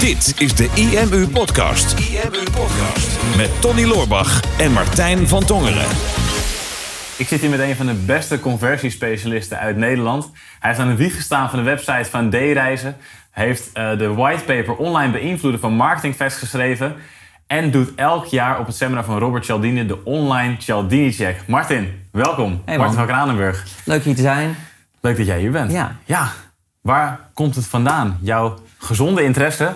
Dit is de IMU Podcast. IMU Podcast. Met Tony Loorbach en Martijn van Tongeren. Ik zit hier met een van de beste conversiespecialisten uit Nederland. Hij heeft aan de wieg gestaan van de website van D-Reizen. Heeft uh, de whitepaper online beïnvloeden van Marketingfest geschreven. En doet elk jaar op het seminar van Robert Cialdini de online Cialdini Check. Martin, welkom. Hey, Martin van Kranenburg. Leuk hier te zijn. Leuk dat jij hier bent. Ja. Ja. Waar komt het vandaan? Jouw gezonde interesse,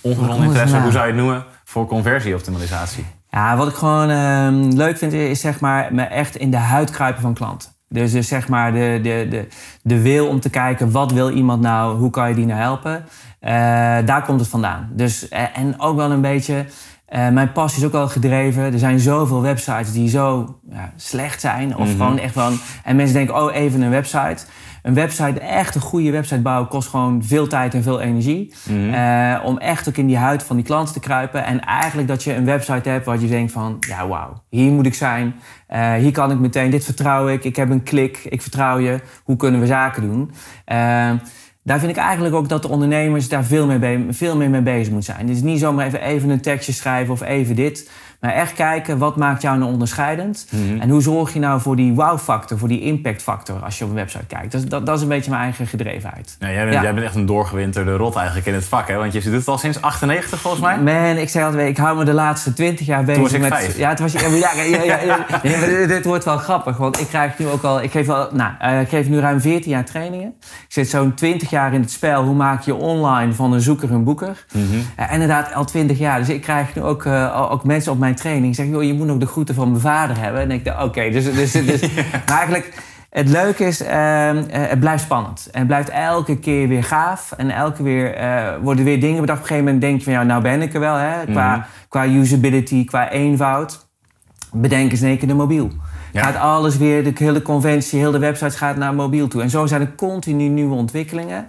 ongezonde interesse, hoe zou je het noemen, voor conversieoptimalisatie? Ja, wat ik gewoon uh, leuk vind is zeg maar me echt in de huid kruipen van klanten. Dus, dus zeg maar de, de, de, de wil om te kijken wat wil iemand nou, hoe kan je die nou helpen. Uh, daar komt het vandaan. Dus, uh, en ook wel een beetje, uh, mijn passie is ook wel gedreven. Er zijn zoveel websites die zo ja, slecht zijn. Of Mhm. gewoon echt van, en mensen denken, oh even een website. Een website, echt een goede website bouwen, kost gewoon veel tijd en veel energie. Mhm. Eh, om echt ook in die huid van die klanten te kruipen. En eigenlijk dat je een website hebt waar je denkt van... ja, wauw, hier moet ik zijn. Eh, hier kan ik meteen, dit vertrouw ik. Ik heb een klik, ik vertrouw je. Hoe kunnen we zaken doen? Eh, daar vind ik eigenlijk ook dat de ondernemers daar veel, mee be- veel meer mee bezig moeten zijn. Het is niet zomaar even, even een tekstje schrijven of even dit. Maar echt kijken, wat maakt jou nou onderscheidend? Mhm. En hoe zorg je nou voor die wow-factor, voor die impact-factor... als je op een website kijkt? Dat, is- dat, dat is een beetje mijn eigen gedrevenheid. Ja, jij, bent, Ja. jij bent echt een doorgewinterde rot eigenlijk in het vak, hè? Want je doet het al sinds 98 volgens mij. Man, ik zeg altijd, ik hou me de laatste twintig jaar bezig was ik met... vijf. Ja, het was, ja, dit, wordt wel grappig, want ik krijg nu ook al... Ik geef, al, nou, eh, ik geef nu ruim 14 jaar trainingen. Ik zit zo'n 20 jaar in het spel. Hoe maak je online van een zoeker een boeker? Eh, inderdaad, al 20 jaar. Dus ik krijg nu ook, eh, ook mensen op mijn training zeggen... joh, je moet nog de groeten van mijn vader hebben. En ik denk, oké, dus... dus, dus Maar eigenlijk... Het leuke is, ehm, eh, het blijft spannend. En het blijft elke keer weer gaaf. En elke weer eh, worden weer dingen bedacht. Op een gegeven moment denk je van, ja, nou ben ik er wel. Hè? Qua, Mhm. qua usability, qua eenvoud. Bedenk eens in één keer de mobiel. Ja. Gaat alles weer, de hele conventie, heel de website gaat naar mobiel toe. En zo zijn er continu nieuwe ontwikkelingen.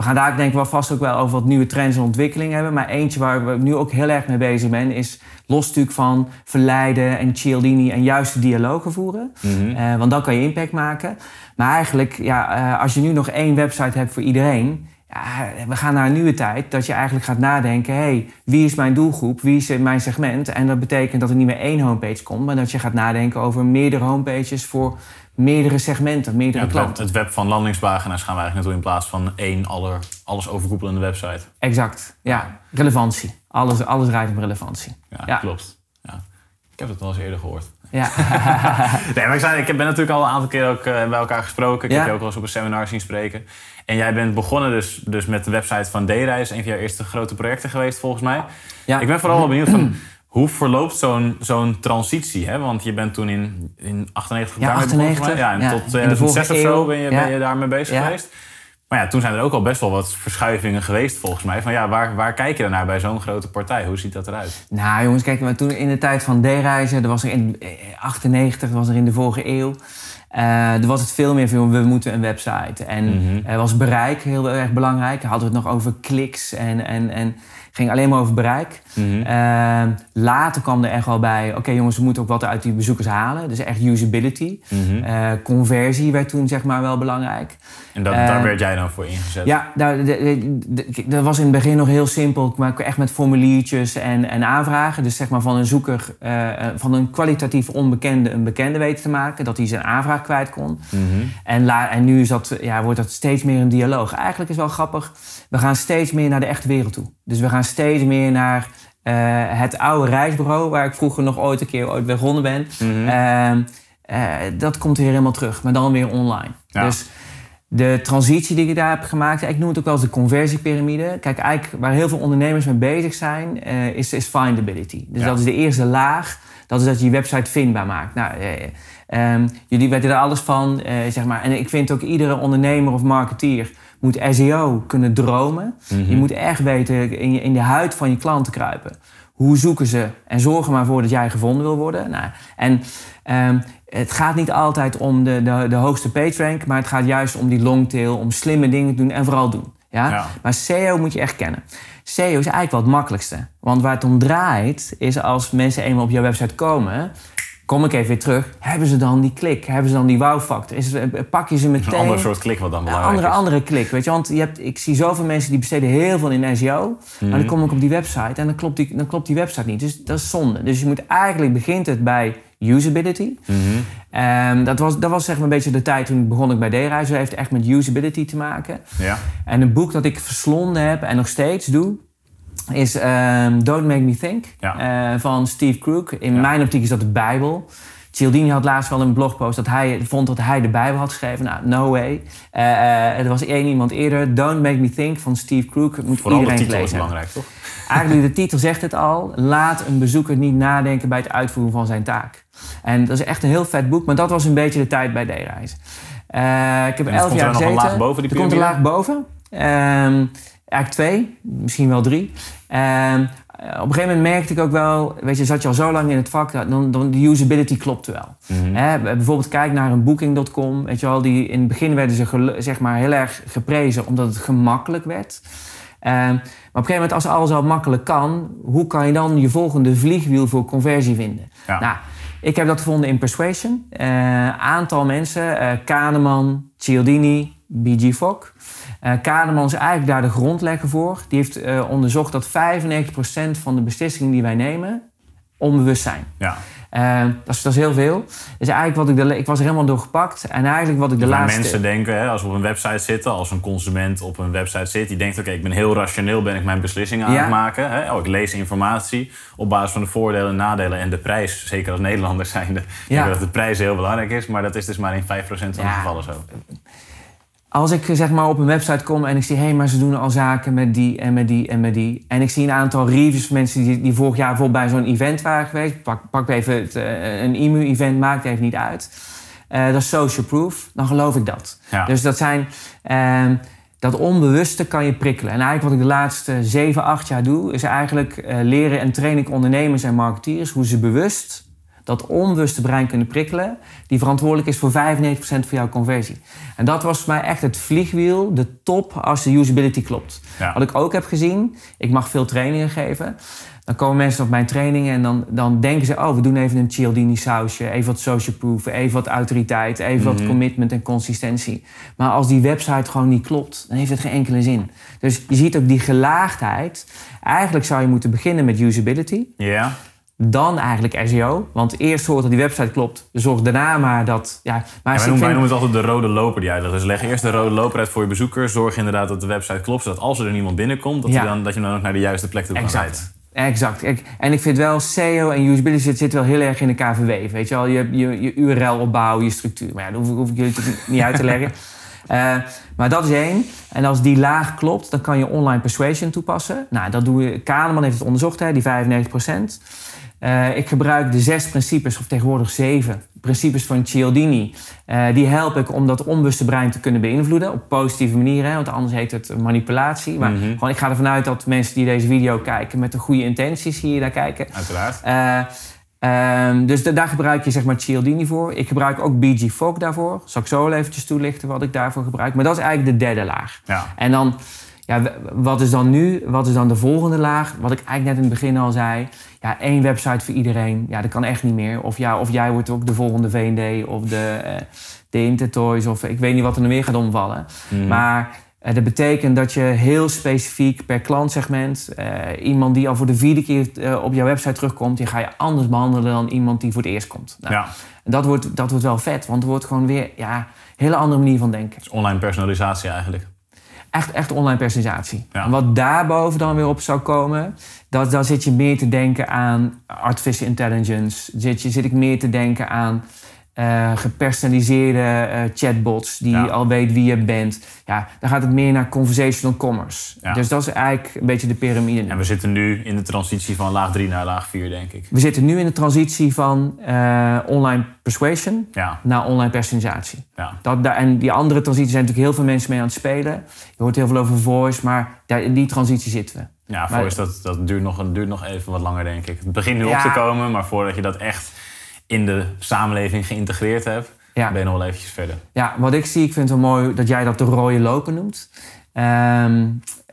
We gaan daar denk ik wel vast ook wel over wat nieuwe trends en ontwikkelingen hebben. Maar eentje waar we nu ook heel erg mee bezig zijn... is los natuurlijk van verleiden en Cialdini en juiste dialogen voeren. Mhm. Eh, want dan kan je impact maken. Maar eigenlijk, ja, eh, als je nu nog één website hebt voor iedereen... Ja, we gaan naar een nieuwe tijd dat je eigenlijk gaat nadenken... hey, wie is mijn doelgroep, wie is mijn segment? En dat betekent dat er niet meer één homepage komt... maar dat je gaat nadenken over meerdere homepages... voor meerdere segmenten, Ja, meerdere het, web, klanten. het web van landingspagina's gaan we eigenlijk naartoe in plaats van één aller, alles overkoepelende website. Exact, ja. Relevantie. Alles, alles draait om relevantie. Ja, Ja. klopt. Ja. Ik heb het wel eens eerder gehoord. Ja, Nee, maar ik, zei, ik ben natuurlijk al een aantal keer ook, eh, bij elkaar gesproken. Ik Ja. heb je ook wel eens op een seminar zien spreken. En jij bent begonnen dus, dus met de website van D-Reis. Een van jouw eerste grote projecten geweest volgens mij. ja. Ik ben vooral wel benieuwd van... Hoe verloopt zo'n zo'n transitie? Hè? Want je bent toen in, in 98 Ja, daarmee begonnen, volgens 98, mij. Ja, en ja. tot In de 2006 of vorige zo ben je, ja. ben je daarmee bezig geweest. Maar ja, toen zijn er ook al best wel wat verschuivingen geweest volgens mij. Van ja, waar, waar kijk je dan naar bij zo'n grote partij? Hoe ziet dat eruit? Nou jongens, kijk, maar toen in de tijd van D-reizen, er was er in eh, 98, was er in de vorige eeuw. eh, er was het veel meer van, we moeten een website. En er was bereik heel erg belangrijk. Hadden we het nog over kliks en, en, en ging alleen maar over bereik. Mhm. Eh, later kwam er echt wel bij, oké jongens, we moeten ook wat uit die bezoekers halen. Dus echt usability. Mhm. Eh, conversie werd toen zeg maar wel belangrijk. En dat, eh, daar werd jij dan voor ingezet? Ja, daar, dat was in het begin nog heel simpel. Maar echt met formuliertjes en, en aanvragen. Dus zeg maar van een zoeker, eh, eh, van een kwalitatief onbekende een bekende weten te maken. Dat hij zijn aanvraag kwijt kon. Mhm. En, la, en nu is dat, ja, wordt dat steeds meer een dialoog. Eigenlijk is wel grappig. We gaan steeds meer naar de echte wereld toe. Dus we gaan steeds meer naar eh, het oude reisbureau... waar ik vroeger nog ooit een keer ooit begonnen ben. Mhm. Ehm, eh, dat komt weer helemaal terug, maar dan weer online. Ja. Dus de transitie die ik daar heb gemaakt, ik noem het ook wel eens de conversiepyramide. Kijk, eigenlijk waar heel veel ondernemers mee bezig zijn, eh, is, is findability. Dus Ja. dat is de eerste laag. Dat is dat je je website vindbaar maakt. Nou, eh, ehm, jullie weten er alles van, eh, zeg maar. En ik vind ook iedere ondernemer of marketeer moet SEO kunnen dromen. Mhm. Je moet echt weten in, je, in de huid van je klanten kruipen. Hoe zoeken ze? En zorg er maar voor dat jij gevonden wil worden. Nou, en ehm, het gaat niet altijd om de, de, de hoogste PageRank, maar het gaat juist om die longtail, om slimme dingen te doen en vooral doen. Ja? Ja. Maar SEO moet je echt kennen. SEO is eigenlijk wel het makkelijkste. Want waar het om draait, is als mensen eenmaal op jouw website komen, kom ik even weer terug. Hebben ze dan die klik? Hebben ze dan die wow-factor? Pak je ze meteen? Een ander soort klik wat dan Een belangrijk andere, is. andere klik, weet je. Want je hebt, ik zie zoveel mensen die besteden heel veel in SEO. Maar dan kom ik op die website en dan klopt die, dan klopt die website niet. Dus dat is zonde. Dus je moet eigenlijk begint het bij usability. Ehm, dat, was, dat was zeg maar een beetje de tijd toen begon ik bij D-Reis. Dat heeft echt met usability te maken. Ja. En een boek dat ik verslonden heb en nog steeds doe... is ehm, Don't Make Me Think Ja. eh, van Steve Crook. In mijn optiek is dat de Bijbel. Cialdini had laatst wel een blogpost dat hij vond dat hij de Bijbel had geschreven. Nou, no way. Eh, er was één iemand eerder. Don't Make Me Think van Steve Crook. Moet Vooral de iedereen titel is belangrijk, toch? Eigenlijk de titel zegt het al. Laat een bezoeker niet nadenken bij het uitvoeren van zijn taak. En dat is echt een heel vet boek. Maar dat was een beetje de tijd bij D-Reis. Ik heb er elf komt er jaar nog een gezeten. laag boven die er komt piramide? laag boven. Eigenlijk twee. Misschien wel drie. Ehm, op een gegeven moment merkte ik ook wel... Weet je, zat je al zo lang in het vak... dat- Dan, dan de usability klopte wel. Mhm. Hè, bijvoorbeeld kijk naar een booking.com. Weet je wel, die, in het begin werden ze zeg maar heel erg geprezen... omdat het gemakkelijk werd. Ehm, maar op een gegeven moment, als alles al makkelijk kan... hoe kan je dan je volgende vliegwiel voor conversie vinden? Ja. Nou, ik heb dat gevonden in Persuasion. Eh, aantal mensen, eh Kahneman, Cialdini, B.G. Fogg. Eh Kahneman is eigenlijk daar de grondlegger voor. Die heeft eh, onderzocht dat 95% van de beslissingen die wij nemen... onbewust zijn. Ja. Eh, dat, is, dat is heel veel. Dus eigenlijk wat ik, de, ik was er helemaal door gepakt. En eigenlijk wat ik de Dus laatste... mensen denken, hè, als we op een website zitten, als een consument op een website zit, die denkt: oké, ik ben heel rationeel, ben ik mijn beslissingen aan Ja. het maken. Hè? Oh, ik lees informatie op basis van de voordelen en nadelen en de prijs. Zeker als Nederlander zijnde. Ja. Ja. dat de prijs heel belangrijk is, maar dat is dus maar in 5% van de gevallen zo. Als ik zeg maar op een website kom en ik zie... hé, hey, maar ze doen al zaken met die en met die en met die... en ik zie een aantal reviews van mensen die, die vorig jaar bijvoorbeeld bij zo'n event waren geweest... pak, pak even het, eh, een IMU-event, maakt even niet uit... Eh, dat is social proof, dan geloof ik dat. Ja. Dus dat zijn... ehm, dat onbewuste kan je prikkelen. En eigenlijk wat ik de laatste 7, 8 jaar doe... is eigenlijk eh, leren en trainen ik ondernemers en marketeers... hoe ze bewust dat onbewuste brein kunnen prikkelen... die verantwoordelijk is voor 95% van jouw conversie. En dat was voor mij echt het vliegwiel, de top als de usability klopt. Ja. Wat ik ook heb gezien, ik mag veel trainingen geven... Dan komen mensen op mijn trainingen en dan, dan denken ze... oh, we doen even een Cialdini sausje, even wat social proof... even wat autoriteit, even wat commitment en consistentie. Maar als die website gewoon niet klopt, dan heeft het geen enkele zin. Dus je ziet ook die gelaagdheid. Eigenlijk zou je moeten beginnen met usability... Ja. Dan eigenlijk SEO. Want eerst zorg dat die website klopt. Zorg daarna maar dat... Ja, maar Ja, wij, noemen, wij vind- noemen het altijd de rode loper die uitlegt. Dus leg eerst de rode loper uit voor je bezoeker. Zorg inderdaad dat de website klopt, zodat als er niemand binnenkomt, dat, Ja. je, dan, dat je dan ook naar de juiste plek toe kan leiden. Exact. En ik vind wel SEO en usability zit, zit wel heel erg in de KVW. Weet je wel, je, je, je URL-opbouw, je structuur. Maar ja, dat hoef, ik- hoef ik jullie niet uit te leggen. Eh, maar dat is één. En als die laag klopt, dan kan je online persuasion toepassen. Nou, dat doen we. Kahneman heeft het onderzocht, hè, die 95 Eh, ik gebruik de zes principes, of tegenwoordig zeven principes van Cialdini. Eh, die helpen ik om dat onbewuste brein te kunnen beïnvloeden op positieve manier. Hè, want anders heet het manipulatie. Maar gewoon, ik ga ervan uit dat mensen die deze video kijken met de goede intenties hier naar kijken. Uiteraard. Eh, ehm, dus da- daar gebruik je zeg maar Cialdini voor. Ik gebruik ook BG Fogg daarvoor. Zal ik zo eventjes toelichten wat ik daarvoor gebruik. Maar dat is eigenlijk de derde laag. Ja. En dan, ja, wat is dan nu? Wat is dan de volgende laag? Wat ik eigenlijk net in het begin al zei. Ja, één website voor iedereen. Ja, dat kan echt niet meer. Of, ja, of jij wordt ook de volgende V&D of de, eh de Intertoys. Of ik weet niet wat er nog meer gaat omvallen. Maar eh, dat betekent dat je heel specifiek per klantsegment... eh, iemand die al voor de vierde keer op jouw website terugkomt... die ga je anders behandelen dan iemand die voor het eerst komt. Nou, Ja. dat, wordt, dat wordt wel vet, want het wordt gewoon weer ja, een hele andere manier van denken. Dus online personalisatie eigenlijk. Echt, echt online personalisatie. Ja. En wat daarboven dan weer op zou komen, dat, dan zit je meer te denken aan artificial intelligence. Zit, je, zit ik meer te denken aan eh, gepersonaliseerde eh, chatbots die Ja. al weet wie je bent. Ja, dan gaat het meer naar conversational commerce. Ja. Dus dat is eigenlijk een beetje de piramide. En we zitten nu in de transitie van laag 3 naar laag 4, denk ik. We zitten nu in de transitie van eh, online persuasion Ja, naar online personalisatie. ja. Dat, daar, en die andere transitie zijn natuurlijk heel veel mensen mee aan het spelen. Je hoort heel veel over voice, maar daar, in die transitie zitten we. Ja, Maar- voice, dat, dat duurt, nog, duurt nog even wat langer, denk ik. Het begint nu op te komen, maar voordat je dat echt in de samenleving geïntegreerd hebt, Ja. ben je nog wel eventjes verder. Ja, wat ik zie, ik vind het wel mooi dat jij dat de rode loper noemt. Ehm,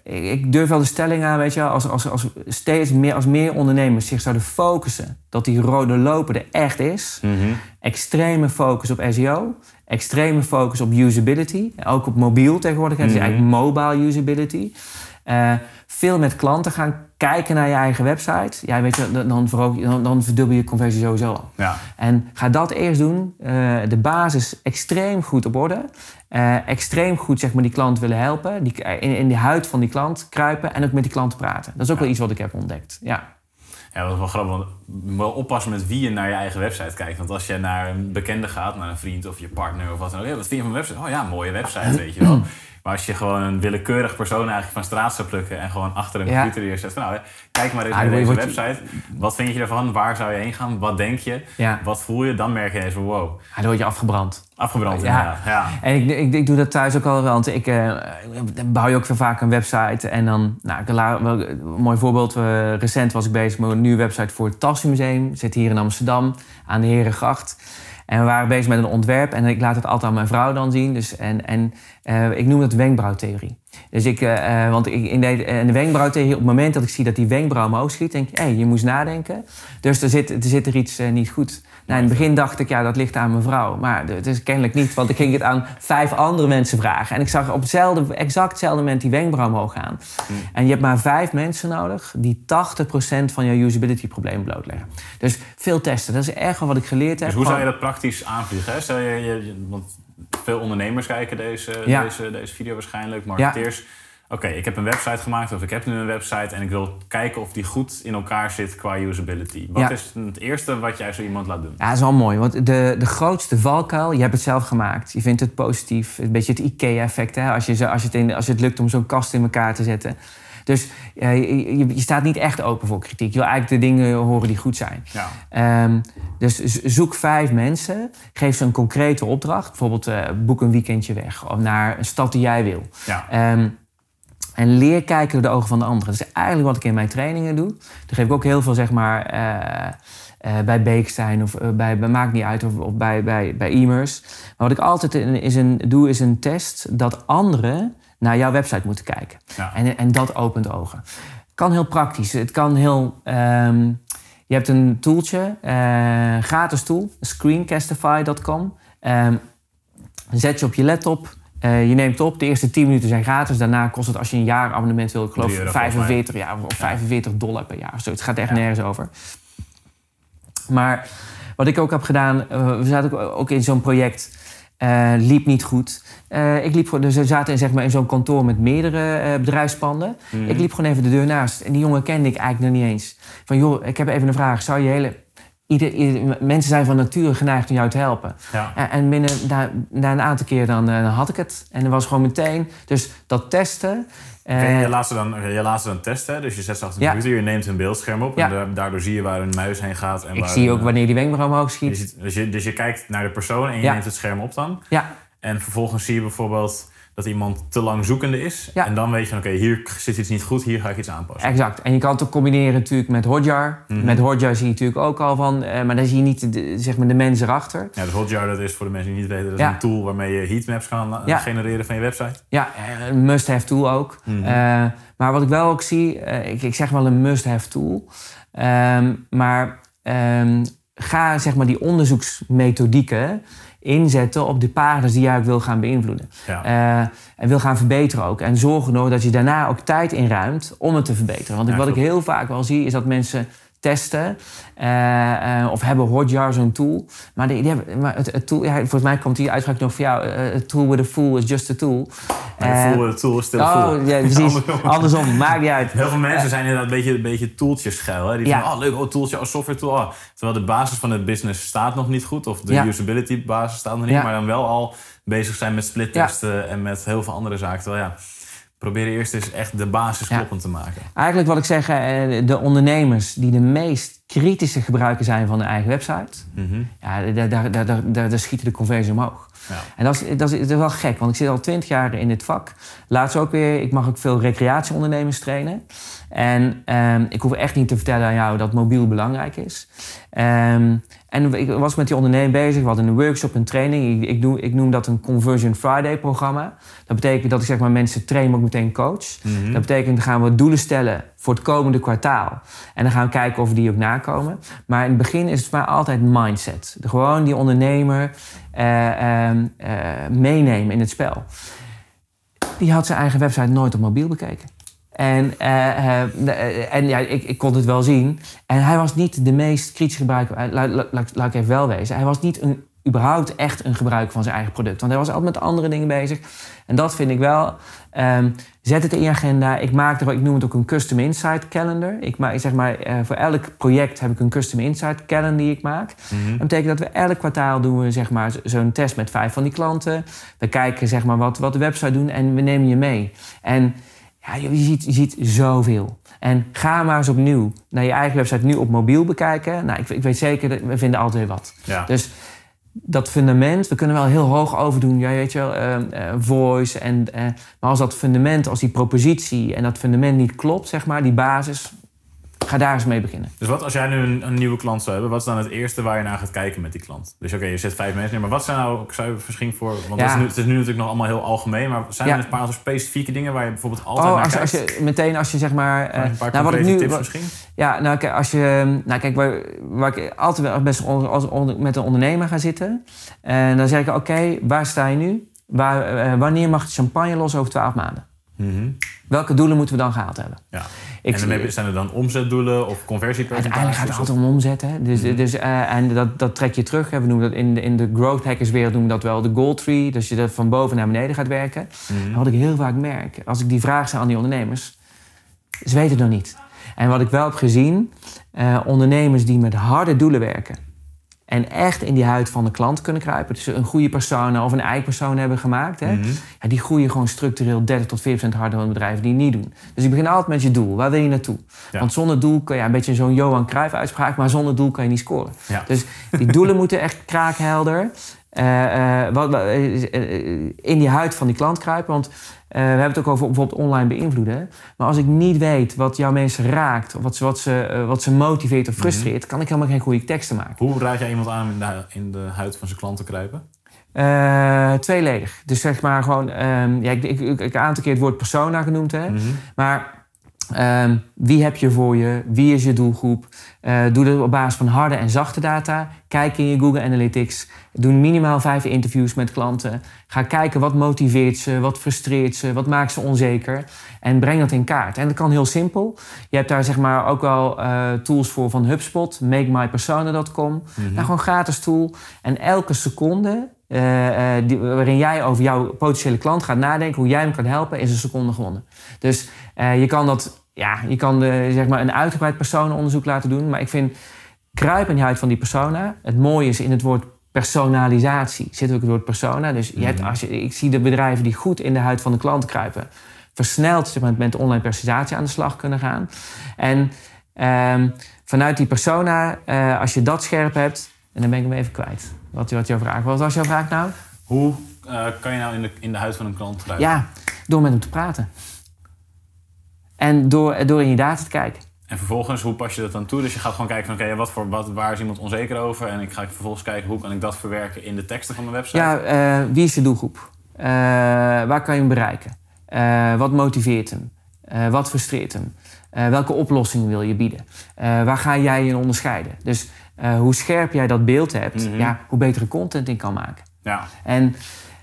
ik, ik durf wel de stelling aan, weet je, als, als, als steeds meer, als meer ondernemers zich zouden focussen dat die rode loper er echt is. Mhm. Extreme focus op SEO, extreme focus op usability, ook op mobiel tegenwoordig, mm -hmm. dus eigenlijk mobile usability. Uh, veel met klanten gaan kijken naar je eigen website. Ja, weet je, dan, dan, dan verdubbel je conversie sowieso al. Ja. En ga dat eerst doen. Uh, de basis extreem goed op orde. Uh, extreem goed zeg maar, die klant willen helpen. Die, in, in de huid van die klant kruipen en ook met die klant praten. Dat is ook Ja. wel iets wat ik heb ontdekt. Ja. Ja, dat is wel grappig. Want wel oppassen met wie je naar je eigen website kijkt. Want als je naar een bekende gaat, naar een vriend of je partner of wat dan ook. Ja, wat vind je van mijn website? Oh ja, mooie website, weet je wel. Maar als je gewoon een willekeurig persoon eigenlijk van straat zou plukken... en gewoon achter een Ja. computer neerzet nou, hè, kijk maar eens Ah, naar deze je- website. Wat vind je ervan? Waar zou je heen gaan? Wat denk je? Ja. Wat voel je? Dan merk je eens van wow, dan word je afgebrand. afgebrand Ja. En ik, ik, ik doe dat thuis ook al, want ik eh, bouw je ook veel vaak een website. En dan, nou, ik een mooi voorbeeld. eh, recent was ik bezig met een nieuwe website voor het Tassenmuseum. Zit hier in Amsterdam, aan de Herengracht. En we waren bezig met een ontwerp en ik laat het altijd aan mijn vrouw dan zien. Dus, en en eh, ik noem dat wenkbrauwtheorie. Dus ik, eh, eh, want ik, in, de, in de wenkbrauwtheorie, op het moment dat ik zie dat die wenkbrauw omhoog schiet, denk ik, hé, je moest nadenken. Dus er zit, er zit er iets niet goed. Nou, in het begin dacht ik, ja, dat ligt aan mijn vrouw. Maar het is kennelijk niet, want ik ging het aan vijf andere mensen vragen. En ik zag op hetzelfde, exact hetzelfde moment die wenkbrauw omhoog gaan. En je hebt maar vijf mensen nodig die 80% van jouw usability-probleem blootleggen. Dus veel testen, dat is echt wel wat ik geleerd heb. Dus hoe zou je dat praktisch aanvliegen? Hè? Stel je, je, je- want veel ondernemers kijken deze, Ja. deze, deze video waarschijnlijk. Marketeers. Oké, ik heb een website gemaakt of ik heb nu een website en ik wil kijken of die goed in elkaar zit qua usability. Wat Ja. is het eerste wat jij zo iemand laat doen? Ja, dat is wel mooi. Want de, de grootste valkuil, je hebt het zelf gemaakt. Je vindt het positief. Een beetje het IKEA-effect. Als, je, als, je het in, als je het lukt om zo'n kast in elkaar te zetten. Dus eh, je, staat niet echt open voor kritiek. Je wil eigenlijk de dingen horen die goed zijn. Ja. Ehm, dus zoek vijf mensen. Geef ze een concrete opdracht. Bijvoorbeeld eh, boek een weekendje weg. Of naar een stad die jij wil. Ja. Ehm, en leer kijken door de ogen van de anderen. Dat is eigenlijk wat ik in mijn trainingen doe. Daar geef ik ook heel veel, zeg maar, eh, bij Beekstein of bij, bij Maakt niet uit of, of bij, bij, bij e-mers. Maar wat ik altijd in- is een, doe, is een test dat anderen naar jouw website moeten kijken. Ja. En, en dat opent ogen. Kan heel praktisch. Het kan heel. ehm, je hebt een tooltje, eh, gratis tool, screencastify.com. Ehm, zet je op je laptop. eh, je neemt het op. De eerste 10 minuten zijn gratis. Daarna kost het, als je een jaar abonnement wil, ik geloof 3 euro volgens mij. 45, ja, of 45 dollar per jaar. of zo. Het gaat echt Ja. nergens over. Maar wat ik ook heb gedaan, eh, we zaten ook, ook in zo'n project, eh, liep niet goed. Eh, ik liep, dus we zaten in, zeg maar, in zo'n kantoor met meerdere eh, bedrijfspanden. Mhm. Ik liep gewoon even de deur naast. En die jongen kende ik eigenlijk nog niet eens. Van joh, ik heb even een vraag. Zou je hele... Ieder, ieder- mensen zijn van nature geneigd om jou te helpen. Ja. En, en binnen na, na een aantal keer dan, dan had ik het. En dat was gewoon meteen. Dus dat testen. Eh, Oké, je, laat ze dan, je laat ze dan testen. Dus je zet ze achter de Ja. computer, je neemt hun beeldscherm op. Ja. En da- daardoor zie je waar een muis heen gaat. En ik waar zie een, ook eh, wanneer die wenkbrauw omhoog je schiet. ziet- dus, je, dus je kijkt naar de persoon en je Ja. neemt het scherm op dan. Ja, En vervolgens zie je bijvoorbeeld dat iemand te lang zoekende is. Ja. En dan weet je van oké, hier zit iets niet goed, hier ga ik iets aanpassen. exact. En je kan het ook combineren natuurlijk met Hotjar. Mhm. Met Hotjar zie je natuurlijk ook al van... eh, maar daar zie je niet de, zeg maar de mens erachter. Ja, dus Hotjar, dat is voor de mensen die niet weten, dat is Ja. een tool waarmee je heatmaps kan eh, Ja. genereren van je website. Ja, eh, een must-have tool ook. Mhm. Maar wat ik wel ook zie, ik, ik zeg wel een must-have tool. Ehm, maar ehm, ga zeg maar die onderzoeksmethodieken inzetten op de pagina's die jij ook wil gaan beïnvloeden. Ja. Eh, en wil gaan verbeteren ook. En zorg ervoor dat je daarna ook tijd inruimt om het te verbeteren. Want Ja, wat ik heel vaak wel zie, is dat mensen testen eh, eh, of hebben Hotjar zo'n tool. Maar, die, die hebben, maar het, het tool, ja, volgens mij komt die uitspraak nog voor jou. a tool with a fool is just a tool. Maar Eh, de full- de tool is stil Oh, full. ja, precies. Andersom. Maakt niet uit. Heel veel mensen zijn inderdaad een beetje, een beetje toeltjesgeil. Hè? Die Ja. van, oh leuk, oh toeltje, oh software tool. Oh. Terwijl de basis van het business staat nog niet goed. Of de Ja. usability basis staat nog niet. Maar dan wel al bezig zijn met splittesten en met heel veel andere zaken. Terwijl ja, probeer eerst eens echt de basis kloppend te maken. Eigenlijk wat ik zeg, eh, de ondernemers die de meest kritische gebruiker zijn van hun eigen website, Mhm. ja, daar, daar, daar, daar, schieten de conversies omhoog. Ja. En dat is, dat, is, dat is wel gek, want ik zit al twintig jaar in dit vak. Laatst ook weer, ik mag ook veel recreatieondernemers trainen. En ehm, ik hoef echt niet te vertellen aan jou dat mobiel belangrijk is. Ehm, en ik was met die ondernemer bezig. We hadden een workshop, een training. Ik, ik, doe, ik noem dat een Conversion Friday programma. Dat betekent dat ik zeg maar mensen train, maar ook meteen coach. Mhm. Dat betekent dat gaan we doelen stellen voor het komende kwartaal. En dan gaan we kijken of we die ook nakomen. Maar in het begin is het maar altijd mindset. Gewoon die ondernemer eh, ehm, eh, meenemen in het spel. Die had zijn eigen website nooit op mobiel bekeken. En, eh, en ja, ik, ik kon het wel zien. En hij was niet de meest kritische gebruiker. laat ik even wel wezen. Hij was niet een, überhaupt echt een gebruiker van zijn eigen product. Want hij was altijd met andere dingen bezig. En dat vind ik wel. Ehm, zet het in je agenda. Ik maak er, ik noem het ook een custom insight calendar. Ik maak, zeg maar, eh, voor elk project heb ik een custom insight calendar die ik maak. Mhm. Dat betekent dat we elk kwartaal doen we zeg maar, zo- zo'n test met vijf van die klanten. We kijken zeg maar, wat, wat de website doen en we nemen je mee. En ja, je, ziet, je ziet zoveel. En ga maar eens opnieuw naar je eigen website nu op mobiel bekijken. Nou, ik, ik weet zeker, dat we vinden altijd weer wat. Ja. Dus dat fundament, we kunnen wel heel hoog overdoen, ja, weet je wel, eh, eh, voice. En, eh, maar als dat fundament, als die propositie en dat fundament niet klopt, zeg maar, die basis, ga daar eens mee beginnen. Dus wat als jij nu een, een nieuwe klant zou hebben, wat is dan het eerste waar je naar gaat kijken met die klant? Dus oké, je zet vijf mensen neer, maar wat zijn nou, ik zou misschien voor, want Ja. is nu, het is nu natuurlijk nog allemaal heel algemeen, maar zijn Ja. er een paar specifieke dingen waar je bijvoorbeeld altijd Oh, naar als, je- kijkt? als je meteen als je zeg maar. eh, een paar nou, wat ik concrete nu. tips wat- misschien? Ja, nou kijk, als je. Nou, kijk, waar, waar ik altijd wel best als, met een ondernemer ga zitten. En dan zeg ik: Oké, waar sta je nu? Waar, eh, wanneer mag de champagne los over 12 maanden? Mhm. Welke doelen moeten we dan gehaald hebben? Ja. Ik, en dan heb zijn er dan omzetdoelen of conversiepercentages? Uiteindelijk gaat het altijd om omzet. Hè? Dus, Mhm. dus, eh, en dat, dat trek je terug. Hè? We noemen dat in de, in de growth hackers wereld noemen we dat wel de goal tree. Dus je dat van boven naar beneden gaat werken. En wat ik heel vaak merk, als ik die vraag stel aan die ondernemers, ze weten het nog niet. En wat ik wel heb gezien, eh, ondernemers die met harde doelen werken en echt in die huid van de klant kunnen kruipen, dus een goede persoon of een ei-persoon hebben gemaakt, hè, Mhm. ja, die groeien gewoon structureel 30 tot 40% harder dan bedrijven die het niet doen. Dus ik begin altijd met je doel. Waar wil je naartoe? Ja. Want zonder doel kan je een beetje zo'n Johan Cruijff uitspraak, maar zonder doel kan je niet scoren. Dus die doelen moeten echt kraakhelder eh, eh, wat, eh, eh, in die huid van die klant kruipen. Want eh, we hebben het ook over bijvoorbeeld online beïnvloeden. Maar als ik niet weet wat jouw mensen raakt, of wat ze, wat ze, eh, wat ze motiveert of frustreert, kan ik helemaal geen goede teksten maken. Hoe raad jij iemand aan in de, in de huid van zijn klant te kruipen? Eh, tweeledig. Dus zeg maar gewoon, ehm, ja, ik, ik, een aantal keer het woord persona genoemd. Hè? Mhm. Maar ehm, wie heb je voor je? Wie is je doelgroep? Eh, doe dat op basis van harde en zachte data. Kijk in je Google Analytics. Doe minimaal vijf interviews met klanten. Ga kijken wat motiveert ze, wat frustreert ze, wat maakt ze onzeker. En breng dat in kaart. En dat kan heel simpel. Je hebt daar zeg maar ook wel eh, tools voor van HubSpot, makemypersona.com. Mhm. Nou, gewoon gratis tool. En elke seconde die, waarin jij over jouw potentiële klant gaat nadenken, hoe jij hem kan helpen, is een seconde gewonnen. Dus eh, je kan dat, ja, je kan de, zeg maar een uitgebreid personenonderzoek laten doen. Maar ik vind kruip in de huid van die persona. Het mooie is in het woord personalisatie zit ook het woord persona. Dus je hebt, Mhm. als je, ik zie de bedrijven die goed in de huid van de klant kruipen, versneld zeg maar, met online personalisatie aan de slag kunnen gaan. En ehm, vanuit die persona, als je dat scherp hebt, en dan ben ik hem even kwijt. Wat, wat jouw vraag was. Wat was jouw vraag nou? Hoe eh, kan je nou in de, in de huid van een klant kruipen? Ja, door met hem te praten. En door, door in je data te kijken. En vervolgens, hoe pas je dat dan toe? Dus je gaat gewoon kijken van, oké, wat voor, wat, waar is iemand onzeker over? En ik ga vervolgens kijken, hoe kan ik dat verwerken in de teksten van mijn website? Ja, eh, wie is je doelgroep? Eh, waar kan je hem bereiken? Wat motiveert hem? Wat frustreert hem? Welke oplossing wil je bieden? Waar ga jij je in onderscheiden? Dus eh, hoe scherp jij dat beeld hebt, Mhm. ja, hoe betere content in kan maken. Ja. En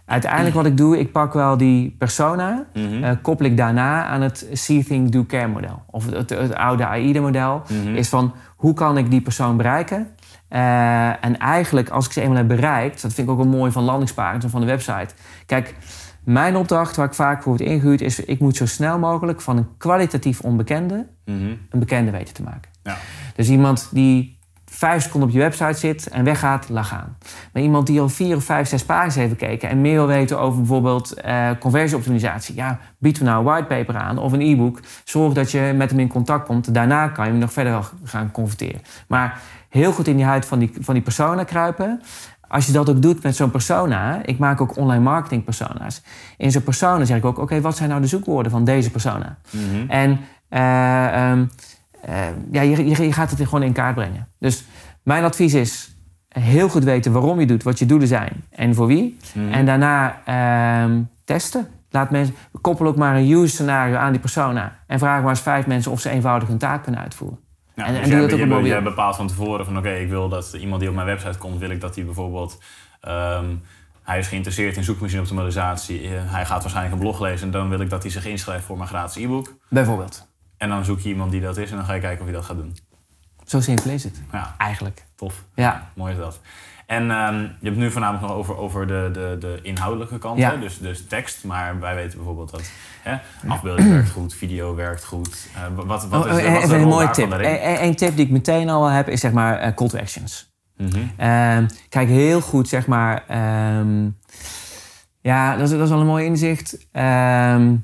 uiteindelijk wat ik doe, ik pak wel die persona, Mhm. eh, koppel ik daarna aan het See, Think, Do, Care model. Of het, het oude AIDA-model. Mhm. Is van, hoe kan ik die persoon bereiken? Eh, en eigenlijk, als ik ze eenmaal heb bereikt... dat vind ik ook wel mooi van landingspagina's en van de website. Kijk, mijn opdracht waar ik vaak voor word ingehuurd... is ik moet zo snel mogelijk van een kwalitatief onbekende... Een bekende weten te maken. Ja. Dus iemand die vijf seconden op je website zit en weggaat, laat gaan. Maar iemand die al vier of vijf, zes pagina's heeft gekeken... en meer wil weten over bijvoorbeeld eh, conversieoptimalisatie... ja, bied we nou een whitepaper aan of een e-book. Zorg dat je met hem in contact komt. Daarna kan je hem nog verder gaan converteren. Maar heel goed in die huid van die, van die persona kruipen... als je dat ook doet met zo'n persona, ik maak ook online marketing persona's. In zo'n persona zeg ik ook, oké, wat zijn nou de zoekwoorden van deze persona? Mhm. En ehm, eh, ja, je, je, je gaat het gewoon in kaart brengen. Dus mijn advies is heel goed weten waarom je doet, wat je doelen zijn en voor wie. Mhm. En daarna ehm, testen. Laat mensen, koppel ook maar een use scenario aan die persona. En vraag maar eens vijf mensen of ze eenvoudig een taak kunnen uitvoeren. Ja, En- dus en jij, doe dat ook je- op je- mobiel. jij bepaalt van tevoren van oké, ik wil dat iemand die op mijn website komt, wil ik dat hij bijvoorbeeld ehm, hij is geïnteresseerd in zoekmachine optimalisatie. eh, hij gaat waarschijnlijk een blog lezen en dan wil ik dat hij zich inschrijft voor mijn gratis e-book. Bijvoorbeeld. En dan zoek je iemand die dat is en dan ga je kijken of hij dat gaat doen. Zo simpel is het. Ja, Eigenlijk. tof. Ja. Mooi is dat. En ehm, je hebt nu voornamelijk nog over, over de, de, de inhoudelijke kant, Ja. hè? Dus, dus tekst. Maar wij weten bijvoorbeeld dat hè, afbeelding werkt goed, video werkt goed. Eh, wat, wat is, de- Oh, wat is de een mooie tip. Eén één tip die ik meteen al heb is zeg maar eh, call to actions. Mhm. Ehm, kijk heel goed, zeg maar. ehm, ja, dat is, dat is wel een mooi inzicht. Ehm,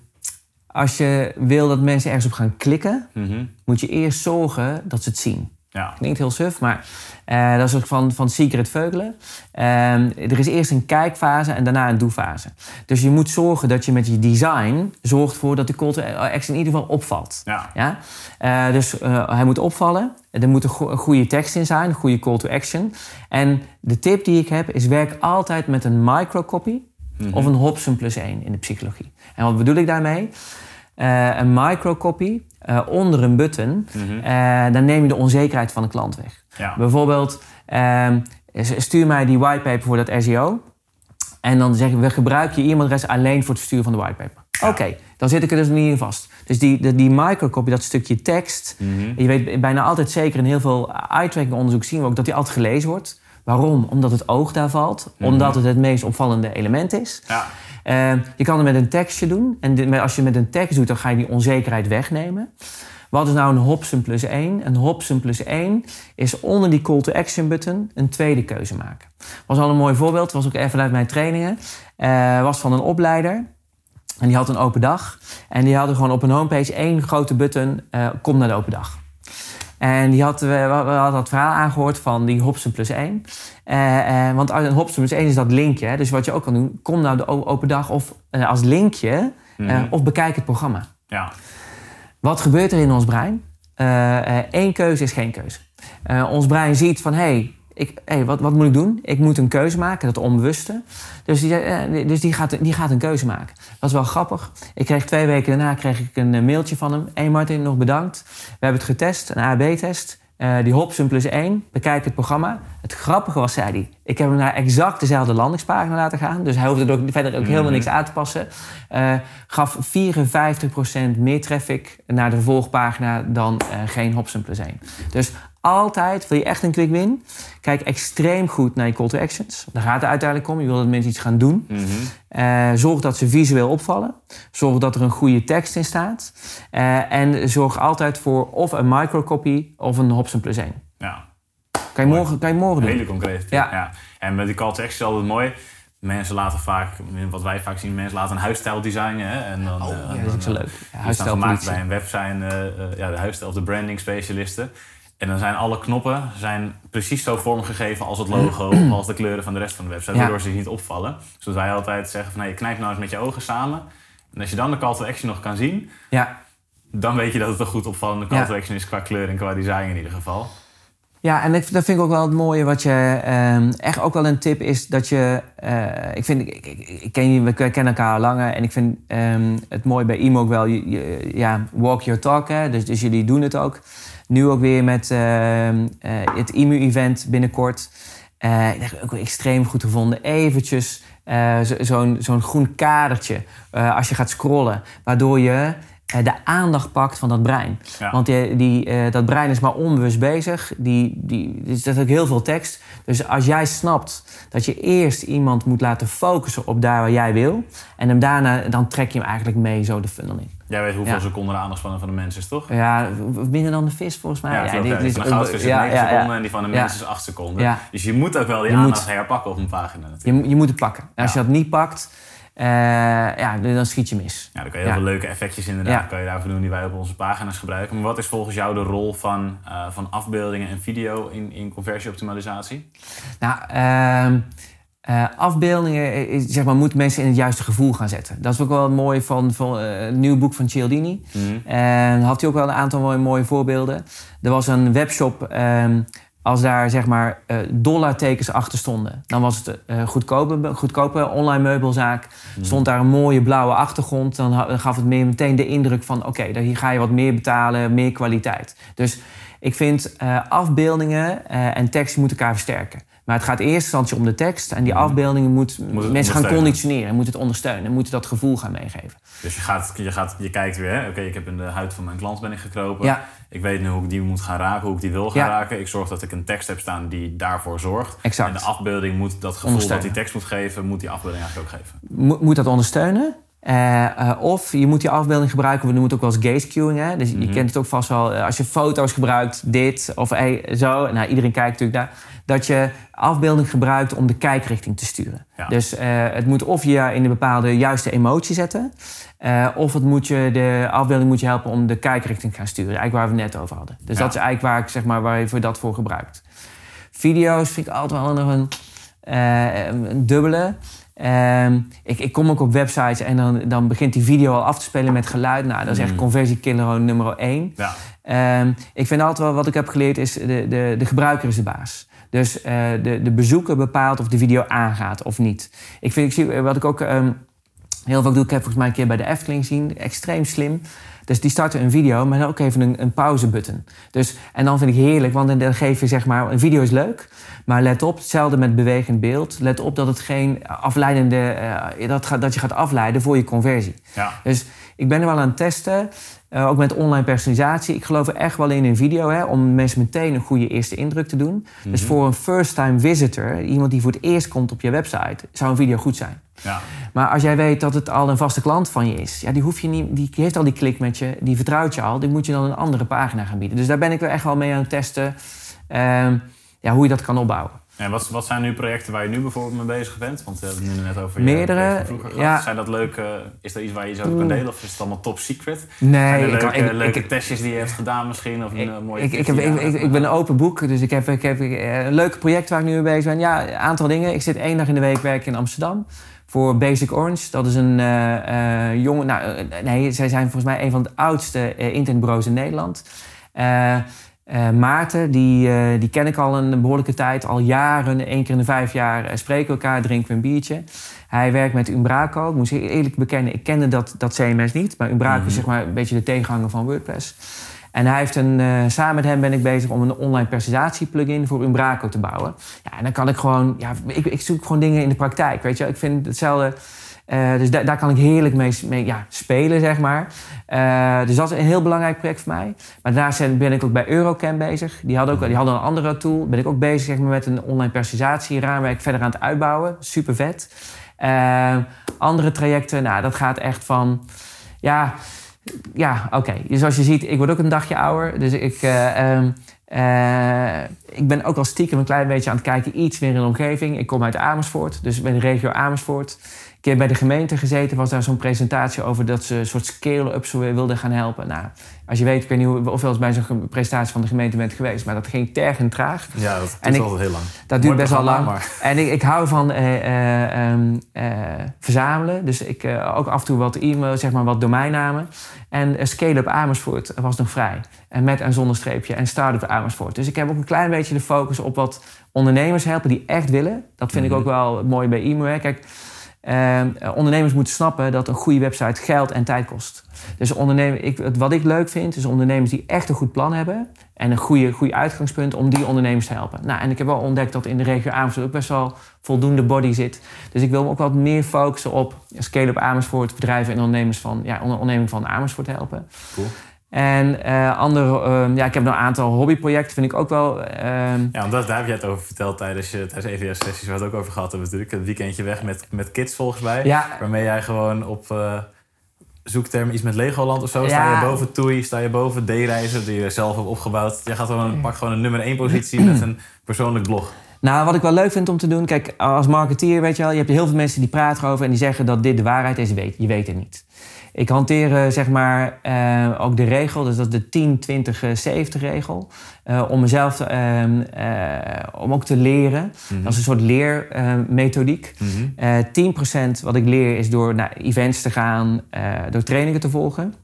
als je wil dat mensen ergens op gaan klikken, Mhm. moet je eerst zorgen dat ze het zien. Ja. Klinkt heel suf, maar eh, dat is ook van, van Secret Veugelen. Ehm, er is eerst een kijkfase en daarna een doefase. Dus je moet zorgen dat je met je design zorgt voor dat de call to action in ieder geval opvalt. Ja. Ja? Eh, dus eh, hij moet opvallen. Er moet een, go- een goede tekst in zijn, een goede call to action. En de tip die ik heb is werk altijd met een microcopy Mhm. of een Hobson plus 1 in de psychologie. En wat bedoel ik daarmee? Eh, een microcopy eh, onder een button, Mhm. eh, dan neem je de onzekerheid van de klant weg. Ja. Bijvoorbeeld, ehm, stuur mij die whitepaper voor dat SEO. En dan zeggen we, we gebruiken je e-mailadres alleen voor het versturen van de whitepaper. Oké, dan zit ik er dus niet in vast. Dus die, die, die microcopy, dat stukje tekst. Mhm. Je weet bijna altijd zeker, in heel veel eye-tracking onderzoek zien we ook dat die altijd gelezen wordt. Waarom? Omdat het oog daar valt. Omdat het het meest opvallende element is. Ja. Eh, je kan het met een tekstje doen. En als je met een tekst doet, dan ga je die onzekerheid wegnemen. Wat is nou een Hobson plus 1? Een Hobson plus 1 is onder die call to action button een tweede keuze maken. Was al een mooi voorbeeld, was ook even vanuit mijn trainingen. Eh, was van een opleider. En die had een open dag. En die hadden gewoon op een homepage één grote button, eh, kom naar de open dag. En die had, we, we hadden dat verhaal aangehoord van die Hobson plus 1. Eh, eh, want een Hobson plus 1 is dat linkje. hè. Dus wat je ook kan doen, kom naar de open dag of eh, als linkje eh, Mhm. of bekijk het programma. Ja. Wat gebeurt er in ons brein? Eén keuze is geen keuze. Eh, ons brein ziet van, hé, hey, ik, hey, wat, wat moet ik doen? Ik moet een keuze maken, dat onbewuste. Dus, die, eh, dus die, gaat, die gaat een keuze maken. Dat is wel grappig. Ik kreeg twee weken daarna kreeg ik een eh, mailtje van hem. Hé Martin, nog bedankt. We hebben het getest, een AB-test. Eh, die Hobson plus 1, bekijk het programma. Het grappige was, zei hij, ik heb hem naar exact dezelfde landingspagina laten gaan. Dus hij hoefde er ook, verder ook helemaal Mhm. niks aan te passen. Gaf 54% meer traffic naar de vervolgpagina dan geen Hobson plus 1. Dus altijd, wil je echt een quick win, kijk extreem goed naar je call to actions. Daar gaat het uiteindelijk om. Je wil dat mensen iets gaan doen. Mhm. Eh, zorg dat ze visueel opvallen. Zorg dat er een goede tekst in staat. Eh, en zorg altijd voor of een microcopy of een Hobson plus 1. Ja. Kan je morgen, kan je morgen doen. Hele concreet. Ja. Ja. En met die call to action is altijd mooi. Mensen laten vaak, wat wij vaak zien, mensen laten een huisstijl designen. Hè? En dan, Oh, eh, ja, dat is ook zo leuk. Ja, huisstijl gemaakt bij een web zijn eh, ja, de huisstijl of de branding specialisten. En dan zijn alle knoppen zijn precies zo vormgegeven als het logo als de kleuren van de rest van de website, Ja. waardoor ze niet opvallen. Wat wij altijd zeggen van hey, knijp nou eens met je ogen samen. En als je dan de call to action nog kan zien, Ja. dan weet je dat het een goed opvallende call Ja. to action is qua kleur en qua design in ieder geval. Ja, en ik, dat vind ik ook wel het mooie. Wat je ehm, echt ook wel een tip is dat je. eh, ik vind, ik, ik, ken je, we kennen elkaar al langer. En ik vind ehm, het mooi bij IMO ook wel. Je, je- ja, walk your talk. Hè? Dus, dus jullie doen het ook. Nu ook weer met ehm, eh, het IMU-event binnenkort. Eh ik heb ook extreem goed gevonden. Eventjes eh, zo- zo'n zo'n groen kadertje als je gaat scrollen. Waardoor je de aandacht pakt van dat brein. Ja. Want die, die, dat brein is maar onbewust bezig. Die, die, er zit ook heel veel tekst. Dus als jij snapt dat je eerst iemand moet laten focussen op daar waar jij wil. En hem daarna, dan trek je hem eigenlijk mee zo de funnel in. Jij weet hoeveel Ja. seconden de aandachtspannen van de mens is, toch? Ja, minder dan de vis volgens mij. Ja, ja, dit- dit is goudvis is ja, 9 ja, ja. seconden en die van een Ja. mens is 8 seconden. Ja. Dus je moet ook wel die Je aandacht moet- herpakken op een pagina natuurlijk. Je, je moet het pakken. En als je dat niet pakt, eh, ja, dan schiet je mis. Ja, dan kan je heel veel leuke effectjes inderdaad Ja. kan je daarvoor doen die wij op onze pagina's gebruiken. Maar wat is volgens jou de rol van, eh, van afbeeldingen en video in, in conversieoptimalisatie? Nou, ehm, eh, afbeeldingen is, zeg maar, moeten mensen in het juiste gevoel gaan zetten. Dat is ook wel mooi van, van eh, een nieuw boek van Cialdini. En had hij ook wel een aantal mooie, mooie voorbeelden. Er was een webshop, ehm, als daar zeg maar eh, dollartekens achter stonden, dan was het een goedkope, goedkope online meubelzaak. Stond daar een mooie blauwe achtergrond, dan, gaf het meer meteen de indruk van: oké, hier ga je wat meer betalen, meer kwaliteit. Dus ik vind eh, afbeeldingen eh, en tekst moeten elkaar versterken. Maar het gaat in eerste instantie om de tekst. En die afbeeldingen moet, mensen gaan conditioneren, moeten het ondersteunen. En moeten dat gevoel gaan meegeven. Dus je, gaat, je, gaat, je kijkt weer, oké, ik heb in de huid van mijn klant ben ik gekropen. Ja. Ik weet nu hoe ik die moet gaan raken, hoe ik die wil gaan Ja. raken. Ik zorg dat ik een tekst heb staan die daarvoor zorgt. Exact. En de afbeelding moet dat gevoel dat die tekst moet geven, moet die afbeelding eigenlijk ook geven. Mo- moet dat ondersteunen. Eh, eh, of je moet die afbeelding gebruiken, we noemen het ook wel eens gaze queuing. Hè? Dus je kent het ook vast wel, eh, als je foto's gebruikt, dit of hey, zo. Nou, iedereen kijkt natuurlijk naar. Dat je afbeelding gebruikt om de kijkrichting te sturen. Ja. Dus het moet of je in een bepaalde juiste emotie zetten. of het moet je, de afbeelding moet je helpen om de kijkrichting te gaan sturen. Eigenlijk waar we het net over hadden. Dus Ja. dat is eigenlijk waar, ik, zeg maar, waar je voor dat voor gebruikt. Video's vind ik altijd wel nog een, een dubbele. Ehm, ik, ik kom ook op websites en dan, dan begint die video al af te spelen met geluid. Nou, dat is echt Mm. conversiekiller nummer één. Ja. Ehm, ik vind altijd wel, wat ik heb geleerd, is de, de, de gebruiker is de baas. Dus eh, de, de bezoeker bepaalt of de video aangaat of niet. Ik vind, ik zie, wat ik ook ehm, heel vaak doe, ik heb volgens mij een keer bij de Efteling gezien, extreem slim. Dus die starten een video, maar dan ook even een, een pauzebutton. Dus, en dan vind ik heerlijk, want dan, geef je zeg maar, een video is leuk, maar let op, hetzelfde met bewegend beeld. Let op dat het geen afleidende, eh, dat, gaat, dat je gaat afleiden voor je conversie. Ja. Dus ik ben er wel aan het testen. Eh, ook met online personalisatie. Ik geloof er echt wel in een video, hè, om mensen meteen een goede eerste indruk te doen. Dus voor een first-time visitor, iemand die voor het eerst komt op je website, zou een video goed zijn. Ja. Maar als jij weet dat het al een vaste klant van je is, ja, die, hoef je niet, die heeft al die klik met je, die vertrouwt je al, die moet je dan een andere pagina gaan bieden. Dus daar ben ik wel echt wel mee aan het testen ehm, ja, hoe je dat kan opbouwen. En wat, wat zijn nu projecten waar je nu bijvoorbeeld mee bezig bent? Want we hebben het nu net over je Meerdere, van vroeger gehad. ja. Zijn dat leuke, is dat iets waar je iets over kan delen? Of is het allemaal top secret? Nee, zijn er ik, leuke, kan- ik, leuke ik, testjes die je hebt gedaan misschien? Of een eh, mooie ik, ik, je ik, ik, ik ben een open boek, dus ik heb, ik heb eh, een leuk project waar ik nu mee bezig ben. Ja, een aantal dingen. Ik zit één dag in de week werken in Amsterdam voor Basic Orange. Dat is een eh eh, jonge... Nou, eh, nee, zij zijn volgens mij een van de oudste eh, internetbureaus in Nederland. Eh, eh, Maarten, die, eh, die ken ik al een behoorlijke tijd. Al jaren, één keer in de vijf jaar eh, spreken we elkaar, drinken we een biertje. Hij werkt met Umbraco. Ik moet eerlijk bekennen, ik kende dat, dat CMS niet. Maar Umbraco is zeg maar een beetje de tegenhanger van WordPress. En hij heeft een, samen met hem ben ik bezig om een online presentatie-plugin voor Umbraco te bouwen. Ja, en dan kan ik gewoon, ja, ik, ik zoek gewoon dingen in de praktijk. Weet je, ik vind hetzelfde. Eh, dus da- daar kan ik heerlijk mee, mee ja, spelen, zeg maar. Eh, dus dat is een heel belangrijk project voor mij. Maar daarnaast ben ik ook bij Eurocam bezig. Die hadden, ook, die hadden een andere tool. Ben ik ook bezig zeg maar, met een online presentatie-raamwerk verder aan het uitbouwen. Super vet. Eh, andere trajecten, nou, dat gaat echt van... Ja, ja oké. Dus zoals je ziet, ik word ook een dagje ouder. Dus ik, eh, ehm, eh, ik ben ook al stiekem een klein beetje aan het kijken, iets meer in de omgeving. Ik kom uit Amersfoort, dus bij de regio Amersfoort. Ik heb bij de gemeente gezeten, was daar zo'n presentatie over dat ze een soort scale-up zo wilden gaan helpen. Nou, als je weet, ik weet niet hoe- of wel eens bij zo'n presentatie van de gemeente bent geweest, maar dat ging tergend traag. Ja, dat duurt ik- heel lang. Dat duurt Mooi best wel lang. maar- En ik, ik hou van eh, eh, ehm, eh, verzamelen. Dus ik ook af en toe wat e-mail, zeg maar wat domeinnamen. En Scale-up Amersfoort was nog vrij. En met en zonder streepje. En Startup Amersfoort. Dus ik heb ook een klein beetje de focus op wat ondernemers helpen die echt willen. Dat vind Mhm. ik ook wel mooi bij e-mail. Kijk, ehm, eh, ondernemers moeten snappen dat een goede website geld en tijd kost. Dus ik, wat ik leuk vind, is ondernemers die echt een goed plan hebben. En een goede, goede uitgangspunt om die ondernemers te helpen. Nou, en ik heb wel ontdekt dat in de regio Amersfoort ook best wel voldoende body zit. Dus ik wil me ook wat meer focussen op scale-up Amersfoort, bedrijven en ondernemers van, ja, onder- onderneming van Amersfoort helpen. Cool. En eh, andere, ehm, ja, ik heb nog een aantal hobbyprojecten, vind ik ook wel. ehm, Ja, want dat, daar heb jij het over verteld tijdens, je, tijdens EVS-sessies, waar we het ook over gehad hebben natuurlijk. Het weekendje weg met, met kids volgens mij. ja, Waarmee jij gewoon op eh zoekterm iets met Legoland of zo. Ja. Sta je boven Toei, sta je boven D-reizen, die je zelf hebt opgebouwd. Jij gaat gewoon, pakt gewoon een nummer 1 positie met een persoonlijk blog. Nou, wat ik wel leuk vind om te doen, kijk, als marketeer, weet je wel, je hebt heel veel mensen die praten erover en die zeggen dat dit de waarheid is. Je weet, je weet het niet. Ik hanteer eh, zeg maar eh, ook de regel, dus dat is de 10, 20, 70 regel. eh, om mezelf ehm, eh, om ook te leren. Mhm. Dat is een soort leermethodiek. Mhm. Eh 10% wat ik leer is door naar events te gaan, eh, door trainingen te volgen.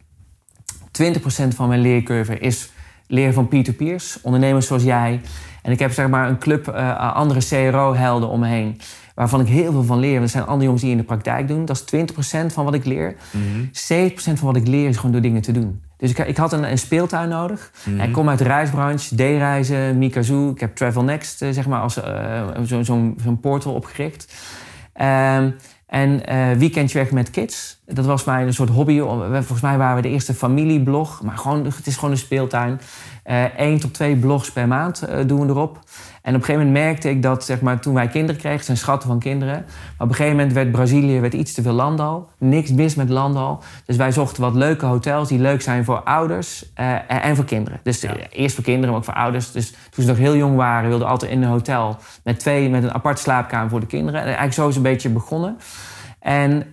20% van mijn leercurve is leren van peer-to-peers, ondernemers zoals jij. En ik heb zeg maar een club eh, andere CRO-helden om me heen, waarvan ik heel veel van leer. Want er zijn andere jongens die in de praktijk doen. Dat is 20% van wat ik leer. Mhm. 70% van wat ik leer is gewoon door dingen te doen. Dus ik, ik had een, een speeltuin nodig. Mhm. Ik kom uit de reisbranche, D-reizen, Mikazoo. Ik heb Travel Next eh, zeg maar, als eh, zo- zo'n portal opgericht. Ehm, en eh weekendje weg met kids. Dat was mij een soort hobby. Volgens mij waren we de eerste familieblog. Maar gewoon, het is gewoon een speeltuin. Eén tot twee blogs per maand eh, doen we erop. En op een gegeven moment merkte ik dat zeg maar, toen wij kinderen kregen, het zijn schatten van kinderen. Maar op een gegeven moment werd Brazilië werd iets te veel landal. Niks mis met landal. Dus wij zochten wat leuke hotels die leuk zijn voor ouders eh, en- voor kinderen. Dus Ja. eh, eerst voor kinderen, maar ook voor ouders. Dus toen ze nog heel jong waren, wilden we altijd in een hotel met twee, met een aparte slaapkamer voor de kinderen. En eigenlijk zo is het een beetje begonnen. En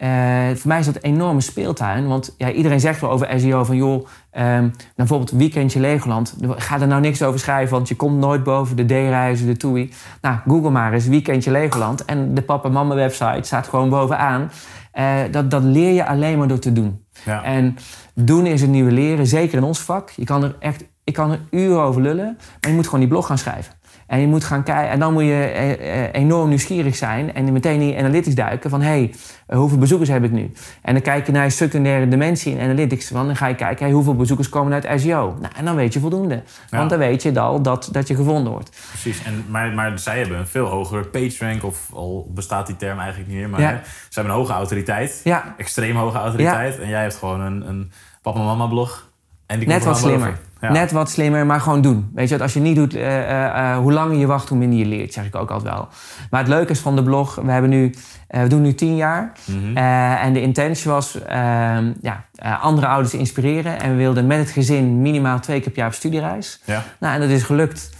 eh, voor mij is dat een enorme speeltuin. Want ja, iedereen zegt wel over SEO van joh, nou, bijvoorbeeld weekendje Legoland. Ga er nou niks over schrijven, want je komt nooit boven de D-reizen, de TUI. Nou, google maar eens weekendje Legoland. En de papa mama website staat gewoon bovenaan. Eh, dat, dat leer je alleen maar door te doen. Ja. En doen is het nieuwe leren, zeker in ons vak. Je kan er echt, ik kan er uren over lullen, maar je moet gewoon die blog gaan schrijven. En je moet gaan kijken, en dan moet je eh, eh, enorm nieuwsgierig zijn en meteen in die analytics duiken van hé, hey, eh, hoeveel bezoekers heb ik nu? En dan kijk je naar je secundaire dimensie in analytics, dan ga je kijken, hey, hoeveel bezoekers komen uit SEO? Nou, en dan weet je voldoende. Ja. Want dan weet je al dat, dat je gevonden wordt. Precies, en, maar, maar zij hebben een veel hogere PageRank, of al bestaat die term eigenlijk niet meer, maar Ja. ze hebben een hoge autoriteit, Ja, extreem hoge autoriteit, en jij hebt gewoon een, een papa-mama-blog. En die Net komt wat er slimmer. boven. Ja. Net wat slimmer, maar gewoon doen. Weet je, wat, als je niet doet, eh, eh, eh, hoe langer je wacht, hoe minder je leert, zeg ik ook altijd wel. Maar het leuke is van de blog, we, hebben nu, we doen nu tien jaar. Mhm. En de intentie was ehm, ja, andere ouders inspireren. En we wilden met het gezin minimaal twee keer per jaar op studiereis. ja. Nou, en dat is gelukt.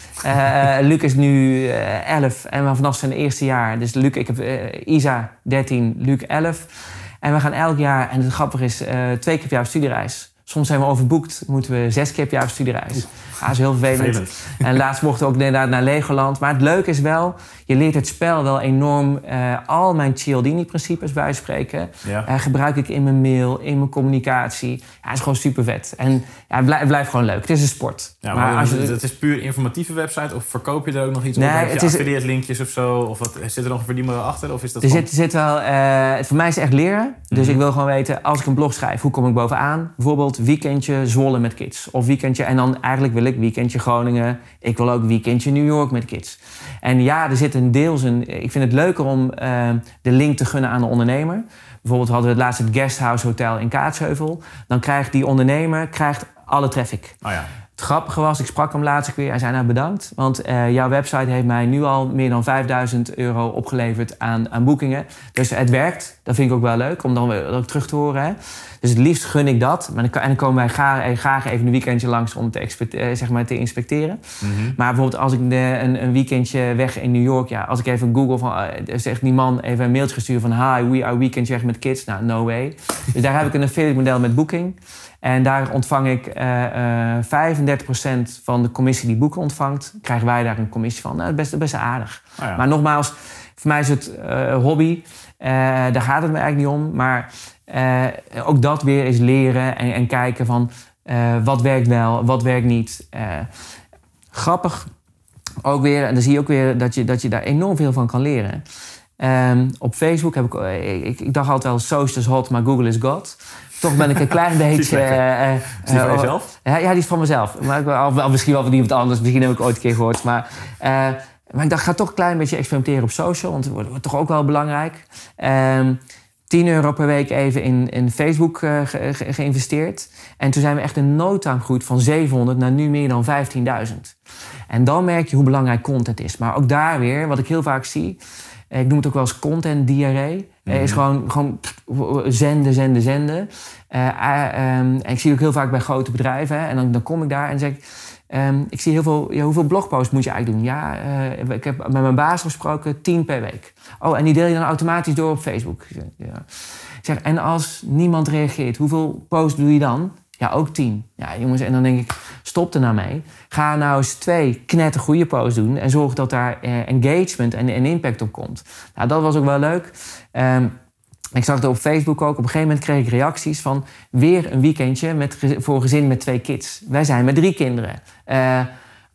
Luc is nu 11 en we vanaf zijn eerste jaar. Dus Luc, ik heb Isa 13, Luc 11. En we gaan elk jaar, en het grappige is, twee keer per jaar op studiereis. Soms zijn we overboekt, moeten we zes keer per jaar op studiereis. Ja, dat is heel vervelend. Vervelend. En laatst mochten we ook inderdaad naar Legoland. Maar het leuke is wel, je leert het spel wel enorm. eh, al mijn Cialdini-principes bij spreken, Ja. eh, gebruik ik in mijn mail, in mijn communicatie. Ja, het is gewoon super vet. En ja, het, blijft, het blijft gewoon leuk. Het is een sport. Ja, maar maar als je, het is puur informatieve website of verkoop je er ook nog iets Nee, op? Heb je is- affiliate linkjes of zo? Of wat, zit er nog een verdienmodel achter? Of is dat er gewoon- zit, zit wel, eh, voor mij is het echt leren. Dus Mhm. ik wil gewoon weten, als ik een blog schrijf, hoe kom ik bovenaan? Bijvoorbeeld weekendje Zwolle met kids. Of weekendje, en dan eigenlijk wil ik weekendje Groningen. Ik wil ook weekendje New York met kids. En ja, er zit een deels een... Ik vind het leuker om eh, de link te gunnen aan de ondernemer. Bijvoorbeeld hadden we het laatst het Guesthouse Hotel in Kaatsheuvel. Dan krijgt die ondernemer krijgt alle traffic. Oh ja. Het grappige was, ik sprak hem laatst weer. Hij zei nou bedankt, want eh, jouw website heeft mij nu al meer dan 5000 euro opgeleverd aan, aan boekingen. Dus het werkt. Dat vind ik ook wel leuk om dan weer ook terug te horen. Hè? Dus het liefst gun ik dat. Maar dan, en dan komen wij graag, eh, graag even een weekendje langs om te, eh, zeg maar, te inspecteren. Mhm. Maar bijvoorbeeld als ik de, een, een weekendje weg in New York, ja, als ik even Google van, zegt die man even een mailtje gestuurd van hi, we are weekendje weg met kids. Nou, no way. Dus daar heb ik een affiliate model met Booking. En daar ontvang ik eh eh 35% van de commissie die boeken ontvangt, krijgen wij daar een commissie van. Nou, dat is best, best aardig. Oh ja. Maar nogmaals, voor mij is het eh, hobby. Eh, daar gaat het me eigenlijk niet om. Maar eh, ook dat weer is leren en, en kijken van wat werkt wel, wat werkt niet. Grappig ook weer, en dan zie je ook weer dat je, dat je daar enorm veel van kan leren. Ehm, op Facebook heb ik, ik, ik dacht altijd wel, social is hot, maar Google is God. Toch ben ik een klein beetje... eh, Is die van eh, jezelf? ja, ja, die is van mezelf. Maar ik, of, of misschien wel van iemand anders. Misschien heb ik ooit een keer gehoord. Maar, maar ik dacht, ga toch een klein beetje experimenteren op social. Want het wordt, toch ook wel belangrijk. Ehm 10 euro per week even in, in Facebook ge- ge- geïnvesteerd. En toen zijn we echt in no time gegroeid van 700 naar nu meer dan 15.000. En dan merk je hoe belangrijk content is. Maar ook daar weer, wat ik heel vaak zie... Ik noem het ook wel eens content diarree. Eh, Is Mhm. gewoon, gewoon zenden, zenden, zenden. Eh, eh, ehm, en ik zie het ook heel vaak bij grote bedrijven. Hè, en dan, dan kom ik daar en zeg ik... ehm, ik zie heel veel, ja, hoeveel blogposts moet je eigenlijk doen? Ja, ik heb met mijn baas gesproken, tien per week. Oh, en die deel je dan automatisch door op Facebook. Ja. Ik zeg, en als niemand reageert, hoeveel posts doe je dan? Ja, ook tien. Ja, jongens, en dan denk ik, stop er nou mee. Ga nou eens twee knettergoede posts doen... en zorg dat daar eh, engagement en, impact op komt. Nou, dat was ook wel leuk. Ehm, ik zag het op Facebook ook. Op een gegeven moment kreeg ik reacties van... weer een weekendje met, voor gezin met twee kids. Wij zijn met drie kinderen. Eh,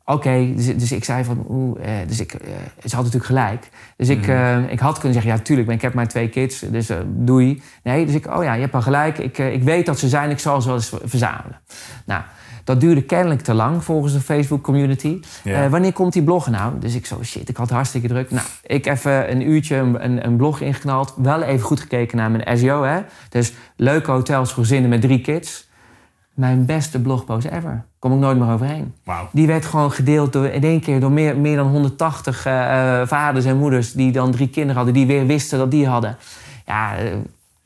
Oké, dus, dus ik zei van... Oeh, eh, dus ik, eh, ze had natuurlijk gelijk. Dus ik, eh, ik had kunnen zeggen... ja, tuurlijk, maar ik heb maar twee kids. Dus doei. Nee, dus ik... oh ja, je hebt wel gelijk. Ik, ik weet dat ze zijn. Ik zal ze wel eens verzamelen. Nou... Dat duurde kennelijk te lang volgens de Facebook community. Ja. Wanneer komt die blog nou? Dus ik zo, shit, ik had hartstikke druk. Nou, ik even een uurtje een, een, een blog ingeknald. Wel even goed gekeken naar mijn SEO. Hè? Dus leuke hotels voor gezinnen met drie kids. Mijn beste blogpost ever. Kom ik nooit meer overheen. Die werd gewoon gedeeld door, in één keer door meer, meer dan 180 eh, eh, vaders en moeders... die dan drie kinderen hadden, die weer wisten dat die hadden. Ja, eh,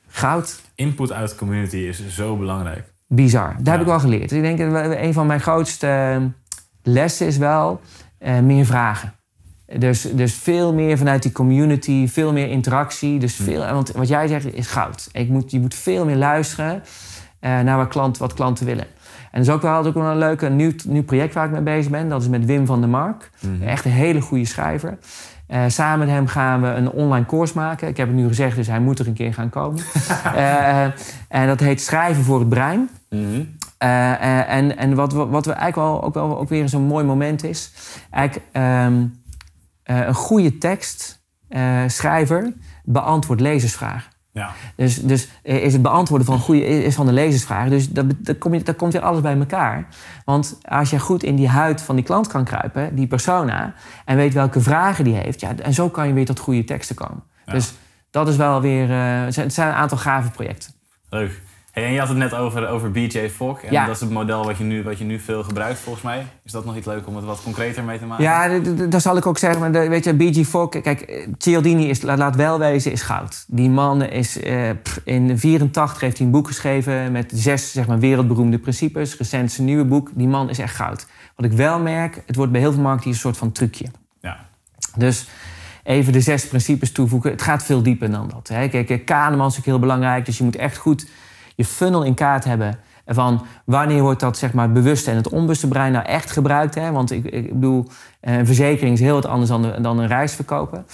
goud. Input uit de community is zo belangrijk. Bizar. Daar heb ik wel geleerd. Dus ik denk dat een van mijn grootste lessen is wel meer vragen. Dus, dus veel meer vanuit die community, veel meer interactie. Dus veel, Want wat jij zegt is goud. Ik moet, je moet veel meer luisteren naar wat, klant, wat klanten willen. En dat is ook wel, ook wel een leuk een nieuw, nieuw project waar ik mee bezig ben. Dat is met Wim van der Mark. Echt een hele goede schrijver. Eh, samen met hem gaan we een online course maken. Ik heb het nu gezegd, dus hij moet er een keer gaan komen. Eh, en dat heet Schrijven voor het brein. Mhm. Eh, eh, en en wat, wat we eigenlijk wel ook, wel ook weer zo'n mooi moment is... Eigenlijk, ehm, eh, een goede tekstschrijver beantwoordt lezersvragen. Ja. Dus, dus is het beantwoorden van, goede, is van de lezersvragen. Dus dat, dat, kom je, dat komt weer alles bij elkaar. Want als je goed in die huid van die klant kan kruipen, die persona... en weet welke vragen die heeft... Ja, en zo kan je weer tot goede teksten komen. Ja. Dus dat is wel weer... eh, het zijn een aantal gave projecten. Leuk. Hey, en je had het net over, over BJ Fogg. En Ja. dat is het model wat je, nu, wat je nu veel gebruikt, volgens mij. Is dat nog iets leuk om het wat concreter mee te maken? Ja, dat zal ik ook zeggen. Maar de- weet je, BG Fogg, kijk, Cialdini is, laat, laat wel wezen, is goud. Die man is, eh, pff, in 84 heeft hij een boek geschreven met zes zeg maar, wereldberoemde principes. Recent zijn nieuwe boek. Die man is echt goud. Wat ik wel merk, het wordt bij heel veel markten een soort van trucje. Ja. Dus even de zes principes toevoegen. Het gaat veel dieper dan dat. Hè. Kijk, eh, Kahneman is ook heel belangrijk. Dus je moet echt goed je funnel in kaart hebben. Van wanneer wordt dat zeg maar, het bewuste en het onbewuste brein nou echt gebruikt. Hè? Want ik, ik bedoel, een verzekering is heel wat anders dan, de- dan een reis verkopen.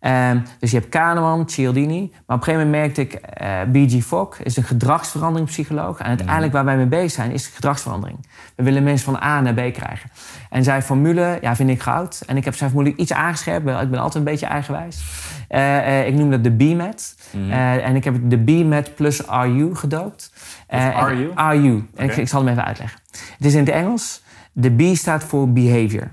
Ehm, dus je hebt Kahneman, Cialdini. Maar op een gegeven moment merkte ik, eh B.G. Fogg is een gedragsveranderingspsycholoog. En uiteindelijk waar wij mee bezig zijn, is gedragsverandering. We willen mensen van A naar B krijgen. En zijn formule, ja, vind ik goud. En ik heb zijn formule iets aangescherpt. Ik ben altijd een beetje eigenwijs. Eh, eh, ik noem dat de BMAT. Eh, en ik heb de BMAT plus RU gedoopt. Eh, you? RU. En ik, ik zal hem even uitleggen. Het is in het Engels. De B staat voor behavior.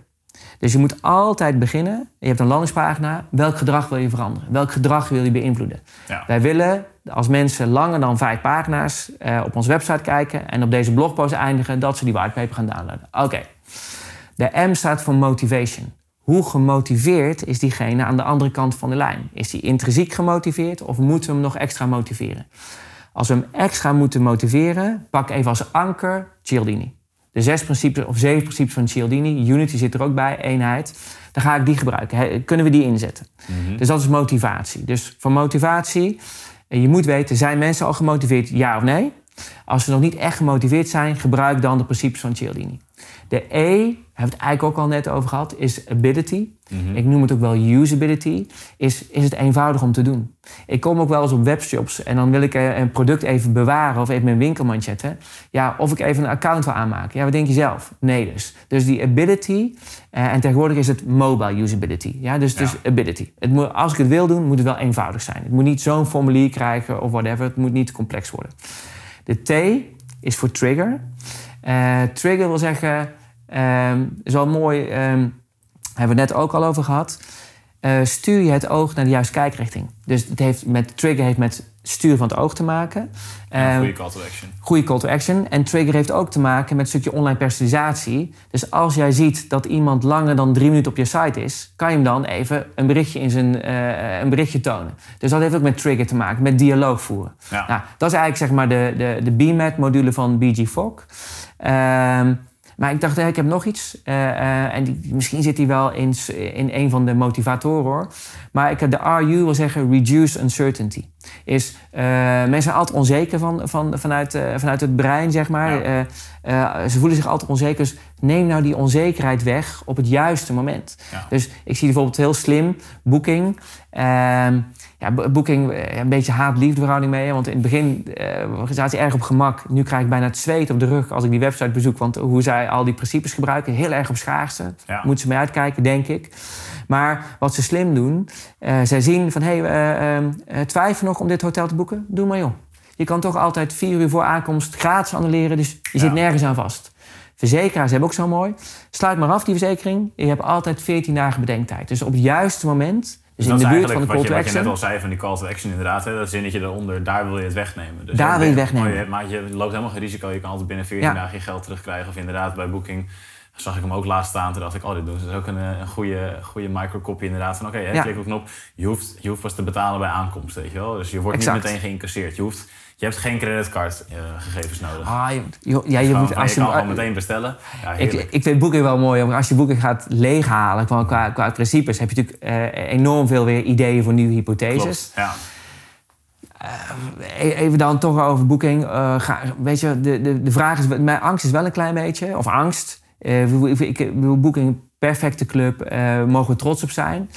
Dus je moet altijd beginnen. Je hebt een landingspagina. Welk gedrag wil je veranderen? Welk gedrag wil je beïnvloeden? Ja. Wij willen als mensen langer dan vijf pagina's eh, op onze website kijken en op deze blogpost eindigen, dat ze die whitepaper gaan downloaden. Oké. De M staat voor motivation. Hoe gemotiveerd is diegene aan de andere kant van de lijn? Is hij intrinsiek gemotiveerd of moeten we hem nog extra motiveren? Als we hem extra moeten motiveren, pak even als anker Cialdini. De zes principes of zeven principes van Cialdini. Unity zit er ook bij, eenheid. Dan ga ik die gebruiken. Kunnen we die inzetten? Dus dat is motivatie. Dus voor motivatie, eh, je moet weten, zijn mensen al gemotiveerd, ja of nee? Als ze nog niet echt gemotiveerd zijn, gebruik dan de principes van Cialdini. De E, hebben we het eigenlijk ook al net over gehad, is ability. Ik noem het ook wel usability. Is, is het eenvoudig om te doen? Ik kom ook wel eens op webshops en dan wil ik eh, een product even bewaren of even mijn winkelmand zetten. Ja, of ik even een account wil aanmaken. Ja, wat denk je zelf? Nee dus. Dus die ability, eh, en tegenwoordig is het mobile usability. Ja, dus, dus ability. Het moet, als ik het wil doen, moet het wel eenvoudig zijn. Het moet niet zo'n formulier krijgen of whatever. Het moet niet complex worden. De T is voor trigger. Eh, trigger wil zeggen, ehm is wel mooi, ehm, hebben we het net ook al over gehad. Eh, stuur je het oog naar de juiste kijkrichting. Dus het heeft met, trigger heeft met stuur van het oog te maken. Ja, Ehm, goede call to action. goede call to action. En trigger heeft ook te maken met een stukje online personalisatie. Dus als jij ziet dat iemand langer dan drie minuten op je site is, kan je hem dan even een berichtje in zijn eh, een berichtje tonen. Dus dat heeft ook met trigger te maken, met dialoog voeren. Ja. Nou, dat is eigenlijk zeg maar de, de, de BMAT-module van BG Fogg. Ehm, Maar ik dacht, ik heb nog iets. en die, misschien zit hij wel in, in een van de motivatoren hoor. Maar ik heb de RU wil zeggen reduce uncertainty. Is, mensen zijn altijd onzeker van, van, vanuit, vanuit het brein, zeg maar. ze voelen zich altijd onzeker. Dus neem nou die onzekerheid weg op het juiste moment. Dus ik zie bijvoorbeeld heel slim, Booking. Ja, Booking, eh, een beetje haat-liefde verhouding mee. Want in het begin uh, zaten ze erg op gemak. Nu krijg ik bijna het zweet op de rug als ik die website bezoek. Want hoe zij al die principes gebruiken, heel erg op schaarste. Ja. Moeten ze mee uitkijken, denk ik. Maar wat ze slim doen, uh, zij zien van... hé, hey, uh, twijfel nog om dit hotel te boeken? Doe maar joh. Je kan toch altijd vier uur voor aankomst gratis annuleren. Dus je zit nergens aan vast. Verzekeraars hebben ook zo mooi. Sluit maar af die verzekering. Je hebt altijd 14 dagen bedenktijd. Dus op het juiste moment dus, in de buurt van de call to action. Wat je net al zei van die call to action inderdaad. Hè, dat zinnetje eronder, daar wil je het wegnemen. Dus daar wil je het wegnemen. je, maar je loopt helemaal geen risico. Je kan altijd binnen 14 dagen je geld terugkrijgen. Of inderdaad bij Booking zag ik hem ook laatst staan. Toen dacht ik, oh dit doen ze. Dat is ook een, een goede, goede microcopy inderdaad. Van oké, okay, klik op knop. Je hoeft, je hoeft pas te betalen bij aankomst, weet je wel. Dus je wordt niet meteen geïncasseerd. Je hoeft je hebt geen creditcardgegevens uh, nodig. Ah, je, ja, je, moet, als je, kan gewoon meteen bestellen. Ja, ik, ik vind boeken wel mooi. Als je boeken gaat leeghalen qua, qua principes... heb je natuurlijk uh, enorm veel weer ideeën voor nieuwe hypotheses. ja. Uh, even dan toch over boeking. Ga, weet je, de, de, de vraag is... Mijn angst is wel een klein beetje. Of angst. Ik, boeking perfecte club, mogen we trots op zijn.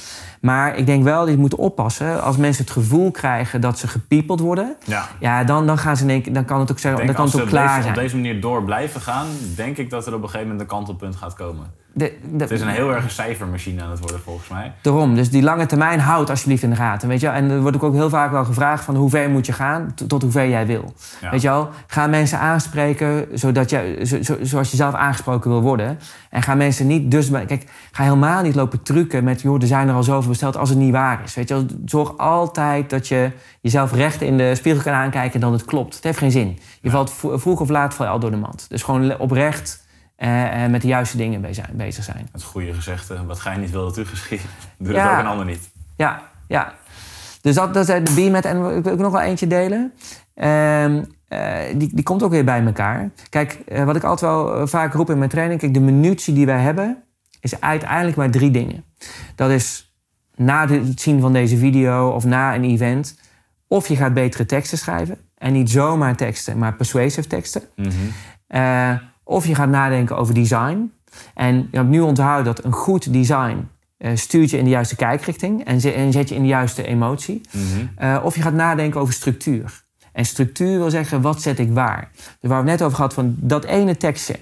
Maar ik denk wel dat je moet oppassen. Als mensen het gevoel krijgen dat ze gepiepeld worden... Ja. Ja, dan, dan, gaan ze denken, dan kan het ook, zeggen, dan kan het ook klaar deze, zijn. op deze manier door blijven gaan... denk ik dat er op een gegeven moment een kantelpunt gaat komen. De, het is een heel erg cijfermachine aan het worden, volgens mij. Daarom, dus die lange termijn houdt alsjeblieft in de gaten. Weet je? En er wordt ook heel vaak wel gevraagd van hoe ver moet je gaan tot hoe ver jij wil. Weet je wel? Ga mensen aanspreken zodat je, zo, zoals je zelf aangesproken wil worden. En ga mensen niet dus... Kijk, ga helemaal niet lopen trucken met... joh, er zijn er al zoveel besteld als het niet waar is. Weet je? Zorg altijd dat je jezelf recht in de spiegel kan aankijken en dan het klopt. Het heeft geen zin. Je valt vroeg of laat val je al door de mand. Dus gewoon oprecht uh, met de juiste dingen bezig zijn. Het goede gezegde, wat gij niet wilde teruggeschieden, doe ja. het ook een ander niet. Ja, ja. Dus dat, dat is de met En ik wil ook nog wel eentje delen. Uh, die, die komt ook weer bij elkaar. Kijk, uh, wat ik altijd wel vaak roep in mijn training... Kijk, de munitie die wij hebben, is uiteindelijk maar drie dingen. Dat is na het zien van deze video of na een event... of je gaat betere teksten schrijven. En niet zomaar teksten, maar persuasive teksten. Mm of je gaat nadenken over design. En je hebt nu onthouden dat een goed design uh, stuurt je in de juiste kijkrichting en, zet je in de juiste emotie. Mhm. Eh, of je gaat nadenken over structuur. En structuur wil zeggen, wat zet ik waar? Dus waar we net over gehad van dat ene tekstje.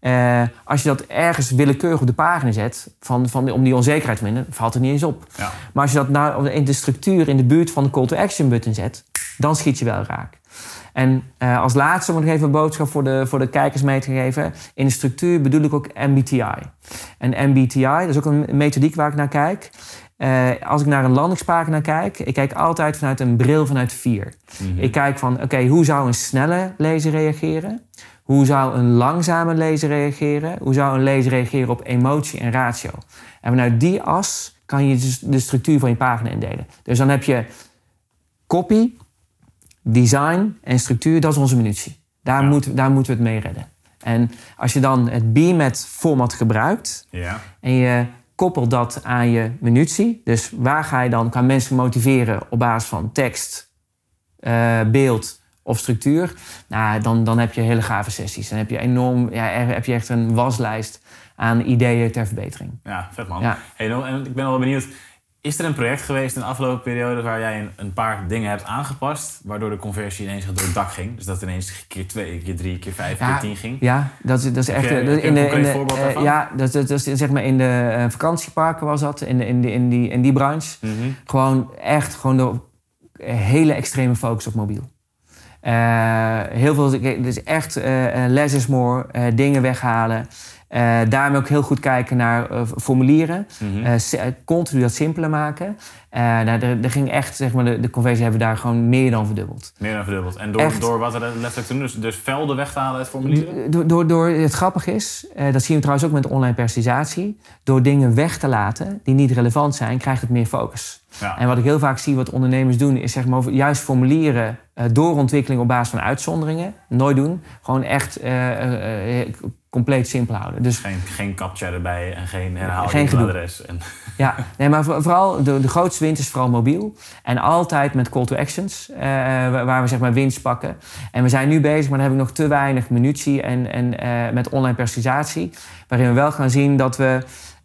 Uh, als je dat ergens willekeurig op de pagina zet, van, van, om die onzekerheid te minder, valt het niet eens op. Ja. Maar als je dat nou in de structuur in de buurt van de call to action button zet, dan schiet je wel raak. En uh, als laatste om nog even een boodschap voor de, voor de kijkers mee te geven. In de structuur bedoel ik ook MBTI. En MBTI, dat is ook een methodiek waar ik naar kijk. Uh, als ik naar een landingspagina kijk, ik kijk altijd vanuit een bril vanuit vier. Mm Ik kijk van, oké, hoe zou een snelle lezer reageren? Hoe zou een langzame lezer reageren? Hoe zou een lezer reageren op emotie en ratio? En vanuit die as kan je dus de structuur van je pagina indelen. Dus dan heb je copy, design en structuur, dat is onze munitie. Daar, moet, daar moeten we het mee redden. En als je dan het BMAT format gebruikt ja. en je koppelt dat aan je munitie, dus waar ga je dan, kan mensen motiveren op basis van tekst, uh, beeld of structuur, nou, dan, dan heb je hele gave sessies. Dan heb je enorm, ja, heb je echt een waslijst aan ideeën ter verbetering. Ja, vet man. Ja. Hey, en ik ben wel benieuwd, is er een project geweest in de afgelopen periode waar jij een, een, paar dingen hebt aangepast, waardoor de conversie ineens door het dak ging? Dus dat ineens keer twee, keer drie, keer vijf, keer tien ging? Ja, dat, is, dat is echt. in de, in de, uh, ja, dat, dat, dat, is zeg maar in de uh, vakantieparken was dat, in, de, in, de, in, die, in die branche. Mm -hmm. Gewoon echt gewoon de hele extreme focus op mobiel. Uh, heel veel, dus echt less is more, dingen weghalen. Uh, daarmee ook heel goed kijken naar uh, formulieren. Mm -hmm. uh, continu dat simpeler maken. nou, er, ging echt, zeg maar, de, de conversie hebben we daar gewoon meer dan verdubbeld. Meer dan verdubbeld. En door, door wat er letterlijk te doen, dus, dus velden weg te halen uit formulieren? Door, door, door het grappig is, dat zien we trouwens ook met online personalisatie. Door dingen weg te laten die niet relevant zijn, krijgt het meer focus. Ja. En wat ik heel vaak zie wat ondernemers doen, is zeg maar, juist formulieren doorontwikkeling op basis van uitzonderingen Nooit doen. Gewoon echt eh, eh, compleet simpel houden. Dus Geen, geen captcha erbij en geen herhaling van adres. En, ja, nee, maar voor- vooral de, de grootste winst is vooral mobiel. En altijd met call to actions, eh, waar waar we zeg maar winst pakken. En we zijn nu bezig, maar dan heb ik nog te weinig munitie en, en eh, met online personalisatie. Waarin we wel gaan zien dat we.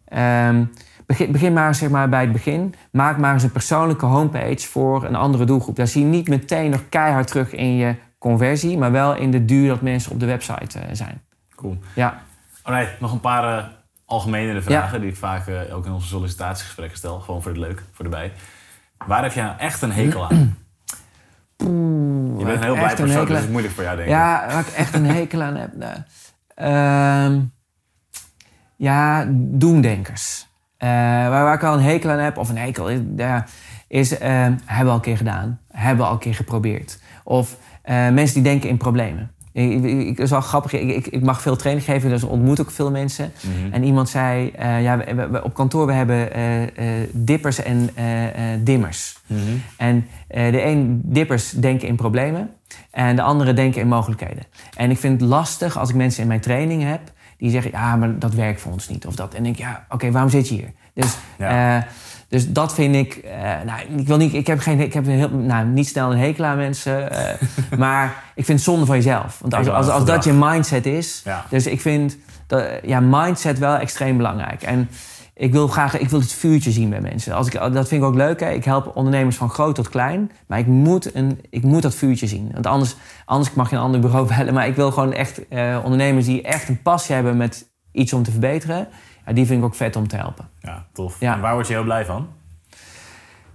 ehm, begin, begin maar, zeg maar bij het begin. Maak maar eens een persoonlijke homepage voor een andere doelgroep. Daar zie je niet meteen nog keihard terug in je conversie, maar wel in de duur dat mensen op de website eh, zijn. Cool. Ja. Alright, nog een paar uh, algemenere vragen die ik vaak uh, ook in onze sollicitatiegesprekken stel. Gewoon voor het leuk, voor de bij. Waar heb jij nou echt een hekel aan? Je bent een heel blij persoon, dus het is moeilijk voor jou, denk ik. Ja, waar ik echt een hekel aan heb. Nou, ehm, ja, doemdenkers. Uh, waar, waar ik al een hekel aan heb, of een hekel, is, ja, is uh, hebben we al een keer gedaan. Hebben al een keer geprobeerd. Of mensen die denken in problemen. Ik, ik, het is wel grappig, ik, ik, mag veel training geven, dus ontmoet ook veel mensen. Mhm. Mm -hmm. En iemand zei, uh, ja, we, we, op kantoor we hebben uh, dippers en dimmers. Mhm. Mm -hmm. En de een dippers denken in problemen en de andere denken in mogelijkheden. En ik vind het lastig als ik mensen in mijn training heb die zeggen, ja, maar dat werkt voor ons niet. Of dat. En ik denk, ja, oké, okay, waarom zit je hier? Dus, ja. Dus dat vind ik, uh, nou, ik wil niet, ik heb, geen, ik heb heel, nou, niet snel een hekel aan mensen, uh, maar ik vind het zonde van jezelf. Want als, als, als, als dat je mindset is, ja. dus ik vind dat, ja, mindset wel extreem belangrijk. En ik wil graag, ik wil het vuurtje zien bij mensen. Als ik, dat vind ik ook leuk. Hè? Ik help ondernemers van groot tot klein. Maar ik moet, een, ik moet dat vuurtje zien. Want anders, anders mag je een ander bureau bellen. Maar ik wil gewoon echt uh, ondernemers die echt een passie hebben met iets om te verbeteren. Ja, die vind ik ook vet om te helpen. Ja, tof. Ja. En waar word je heel blij van?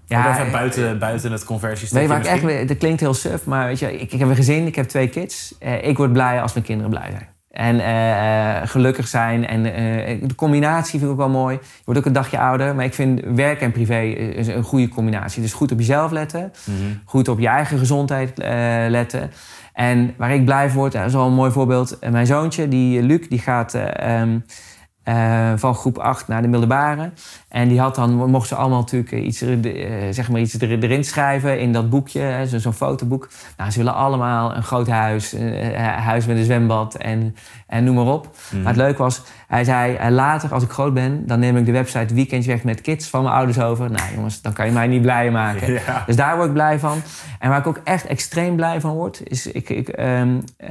Ja, even buiten, buiten het conversiestukje Weet je ik echt, dat klinkt heel suf, maar weet je, ik, ik heb een gezin, ik heb twee kids. Uh, ik word blij als mijn kinderen blij zijn. En uh, gelukkig zijn. En uh, de combinatie vind ik ook wel mooi. Je wordt ook een dagje ouder. Maar ik vind werk en privé is een goede combinatie. Dus goed op jezelf letten. Mhm. Mm -hmm. Goed op je eigen gezondheid uh, letten. En waar ik blij van word, dat is wel een mooi voorbeeld. Mijn zoontje, die Luc, die gaat um, van groep 8 naar de middelbare. En die had dan, mochten ze allemaal natuurlijk iets, zeg maar iets erin schrijven in dat boekje, zo'n fotoboek. Nou, ze willen allemaal een groot huis, een huis met een zwembad en, en noem maar op. Mhm. Mm. Maar het leuk was, hij zei later als ik groot ben, dan neem ik de website Weekendje weg met kids van mijn ouders over. Nou jongens, dan kan je mij niet blij maken. Ja. Dus daar word ik blij van. En waar ik ook echt extreem blij van word, is ik, ik, um, uh,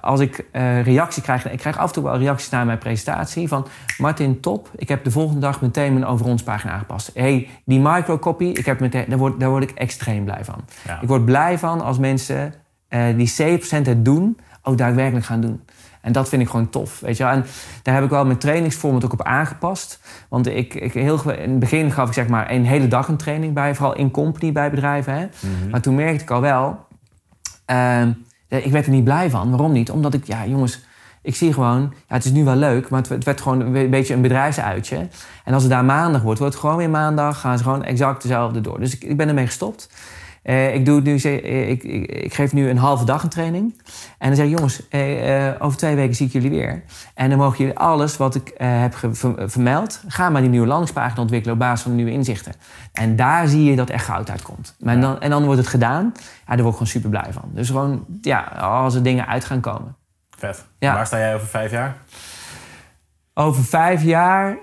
als ik uh, reactie krijg. Ik krijg af en toe wel reacties naar mijn presentatie van Martin, top. Ik heb de volgende dag meteen mijn over ons pagina aangepast. hey, die microcopy, ik heb meteen, daar, word, daar word ik extreem blij van. Ja. Ik word blij van als mensen uh, die 7% het doen, ook daadwerkelijk gaan doen. En dat vind ik gewoon tof. Weet je wel? En daar heb ik wel mijn trainingsformat ook op aangepast. Want ik, ik heel, in het begin gaf ik zeg maar een hele dag een training bij, vooral in company bij bedrijven. Hè? Mm -hmm. Maar toen merkte ik al wel, uh, ik werd er niet blij van. Waarom niet? Omdat ik, ja jongens, ik zie gewoon, ja, het is nu wel leuk, maar het werd gewoon een beetje een bedrijfsuitje. En als het daar maandag wordt, wordt het gewoon weer maandag, gaan ze gewoon exact dezelfde door. Dus ik, ik ben ermee gestopt. Uh, ik, doe nu, ik, ik, ik, geef nu een halve dag een training. En dan zeg ik, jongens, uh, over twee weken zie ik jullie weer. En dan mogen jullie alles wat ik heb vermeld... ga maar die nieuwe landingspagina ontwikkelen op basis van de nieuwe inzichten. En daar zie je dat echt goud uitkomt. Maar ja. dan, en dan wordt het gedaan. Ja, daar word ik gewoon super blij van. Dus gewoon, ja, als er dingen uit gaan komen. Vet. Ja. Waar sta jij over vijf jaar? Over vijf jaar,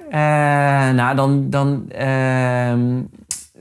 nou dan, dan uh,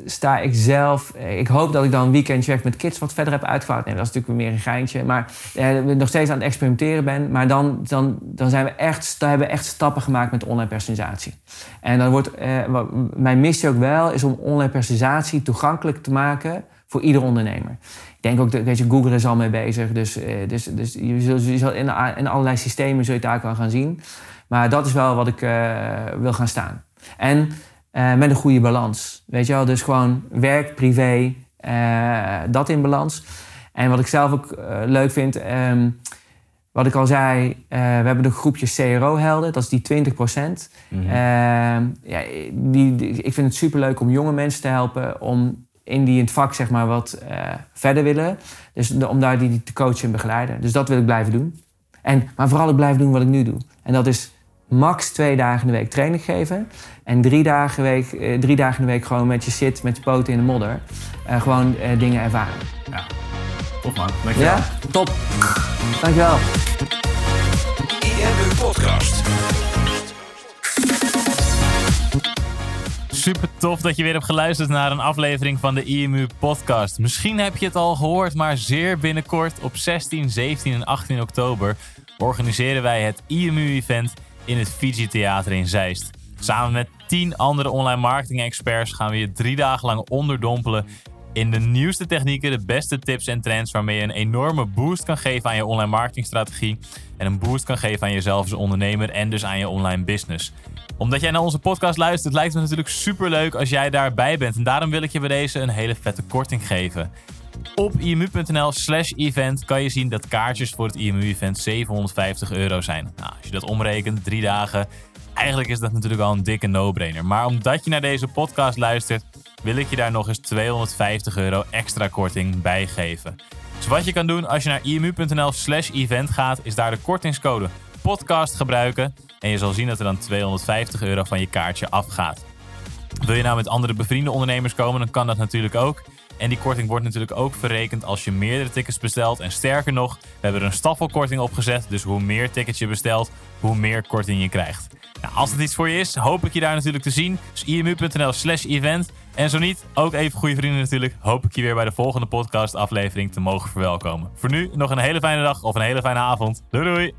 sta ik zelf. Ik hoop dat ik dan een weekendje met kids wat verder heb uitgebouwd. Nee, dat is natuurlijk weer meer een geintje. Maar uh, nog steeds aan het experimenteren ben. Maar dan, dan, dan zijn we echt, dan hebben we echt stappen gemaakt met online personalisatie. En dan wordt uh, mijn missie ook wel is om online personalisatie toegankelijk te maken voor ieder ondernemer. Ik denk ook dat Google is al mee bezig. Dus, uh, dus, dus je zult, in, allerlei systemen zul je het daar wel gaan zien. Maar dat is wel wat ik uh, wil gaan staan. En uh, met een goede balans. Weet je wel, dus gewoon werk, privé, uh, dat in balans. En wat ik zelf ook leuk vind, um, wat ik al zei, we hebben een groepje CRO-helden, dat is die 20 procent. Mhm. Mm ja, die, die, ik vind het superleuk om jonge mensen te helpen om in die in het vak zeg maar wat verder willen. Dus de, om daar die te coachen en begeleiden. Dus dat wil ik blijven doen. En, maar vooral ik blijf doen wat ik nu doe. En dat is max twee dagen in de week training geven. En drie dagen, week, eh, drie dagen in de week gewoon met je zit, met je poten in de modder. Uh, gewoon uh, dingen ervaren. Ja. Tof man, dankjewel. Ja, top. Dankjewel. IMU Podcast. Super tof dat je weer hebt geluisterd naar een aflevering van de IMU podcast. Misschien heb je het al gehoord, maar zeer binnenkort op 16, 17 en 18 oktober organiseren wij het IMU-event in het Fiji Theater in Zeist. Samen met 10 andere online marketing experts gaan we je drie dagen lang onderdompelen in de nieuwste technieken, de beste tips en trends waarmee je een enorme boost kan geven aan je online marketingstrategie en een boost kan geven aan jezelf als ondernemer en dus aan je online business omdat jij naar onze podcast luistert, lijkt het me natuurlijk super leuk als jij daarbij bent. En daarom wil ik je bij deze een hele vette korting geven. Op imu.nl slash event kan je zien dat kaartjes voor het IMU-event 750 euro zijn. Nou, als je dat omrekent, drie dagen, eigenlijk is dat natuurlijk al een dikke no-brainer. Maar omdat je naar deze podcast luistert, wil ik je daar nog eens 250 euro extra korting bij geven. Dus wat je kan doen als je naar imu.nl slash event gaat, is daar de kortingscode podcast gebruiken. En je zal zien dat er dan 250 euro van je kaartje afgaat. Wil je nou met andere bevriende ondernemers komen, dan kan dat natuurlijk ook. En die korting wordt natuurlijk ook verrekend als je meerdere tickets bestelt. En sterker nog, we hebben er een staffelkorting opgezet. Dus hoe meer tickets je bestelt, hoe meer korting je krijgt. Nou, als het iets voor je is, hoop ik je daar natuurlijk te zien. Dus imu.nl slash event. En zo niet, ook even goede vrienden natuurlijk, hoop ik je weer bij de volgende podcast aflevering te mogen verwelkomen. Voor nu nog een hele fijne dag of een hele fijne avond. Doei doei!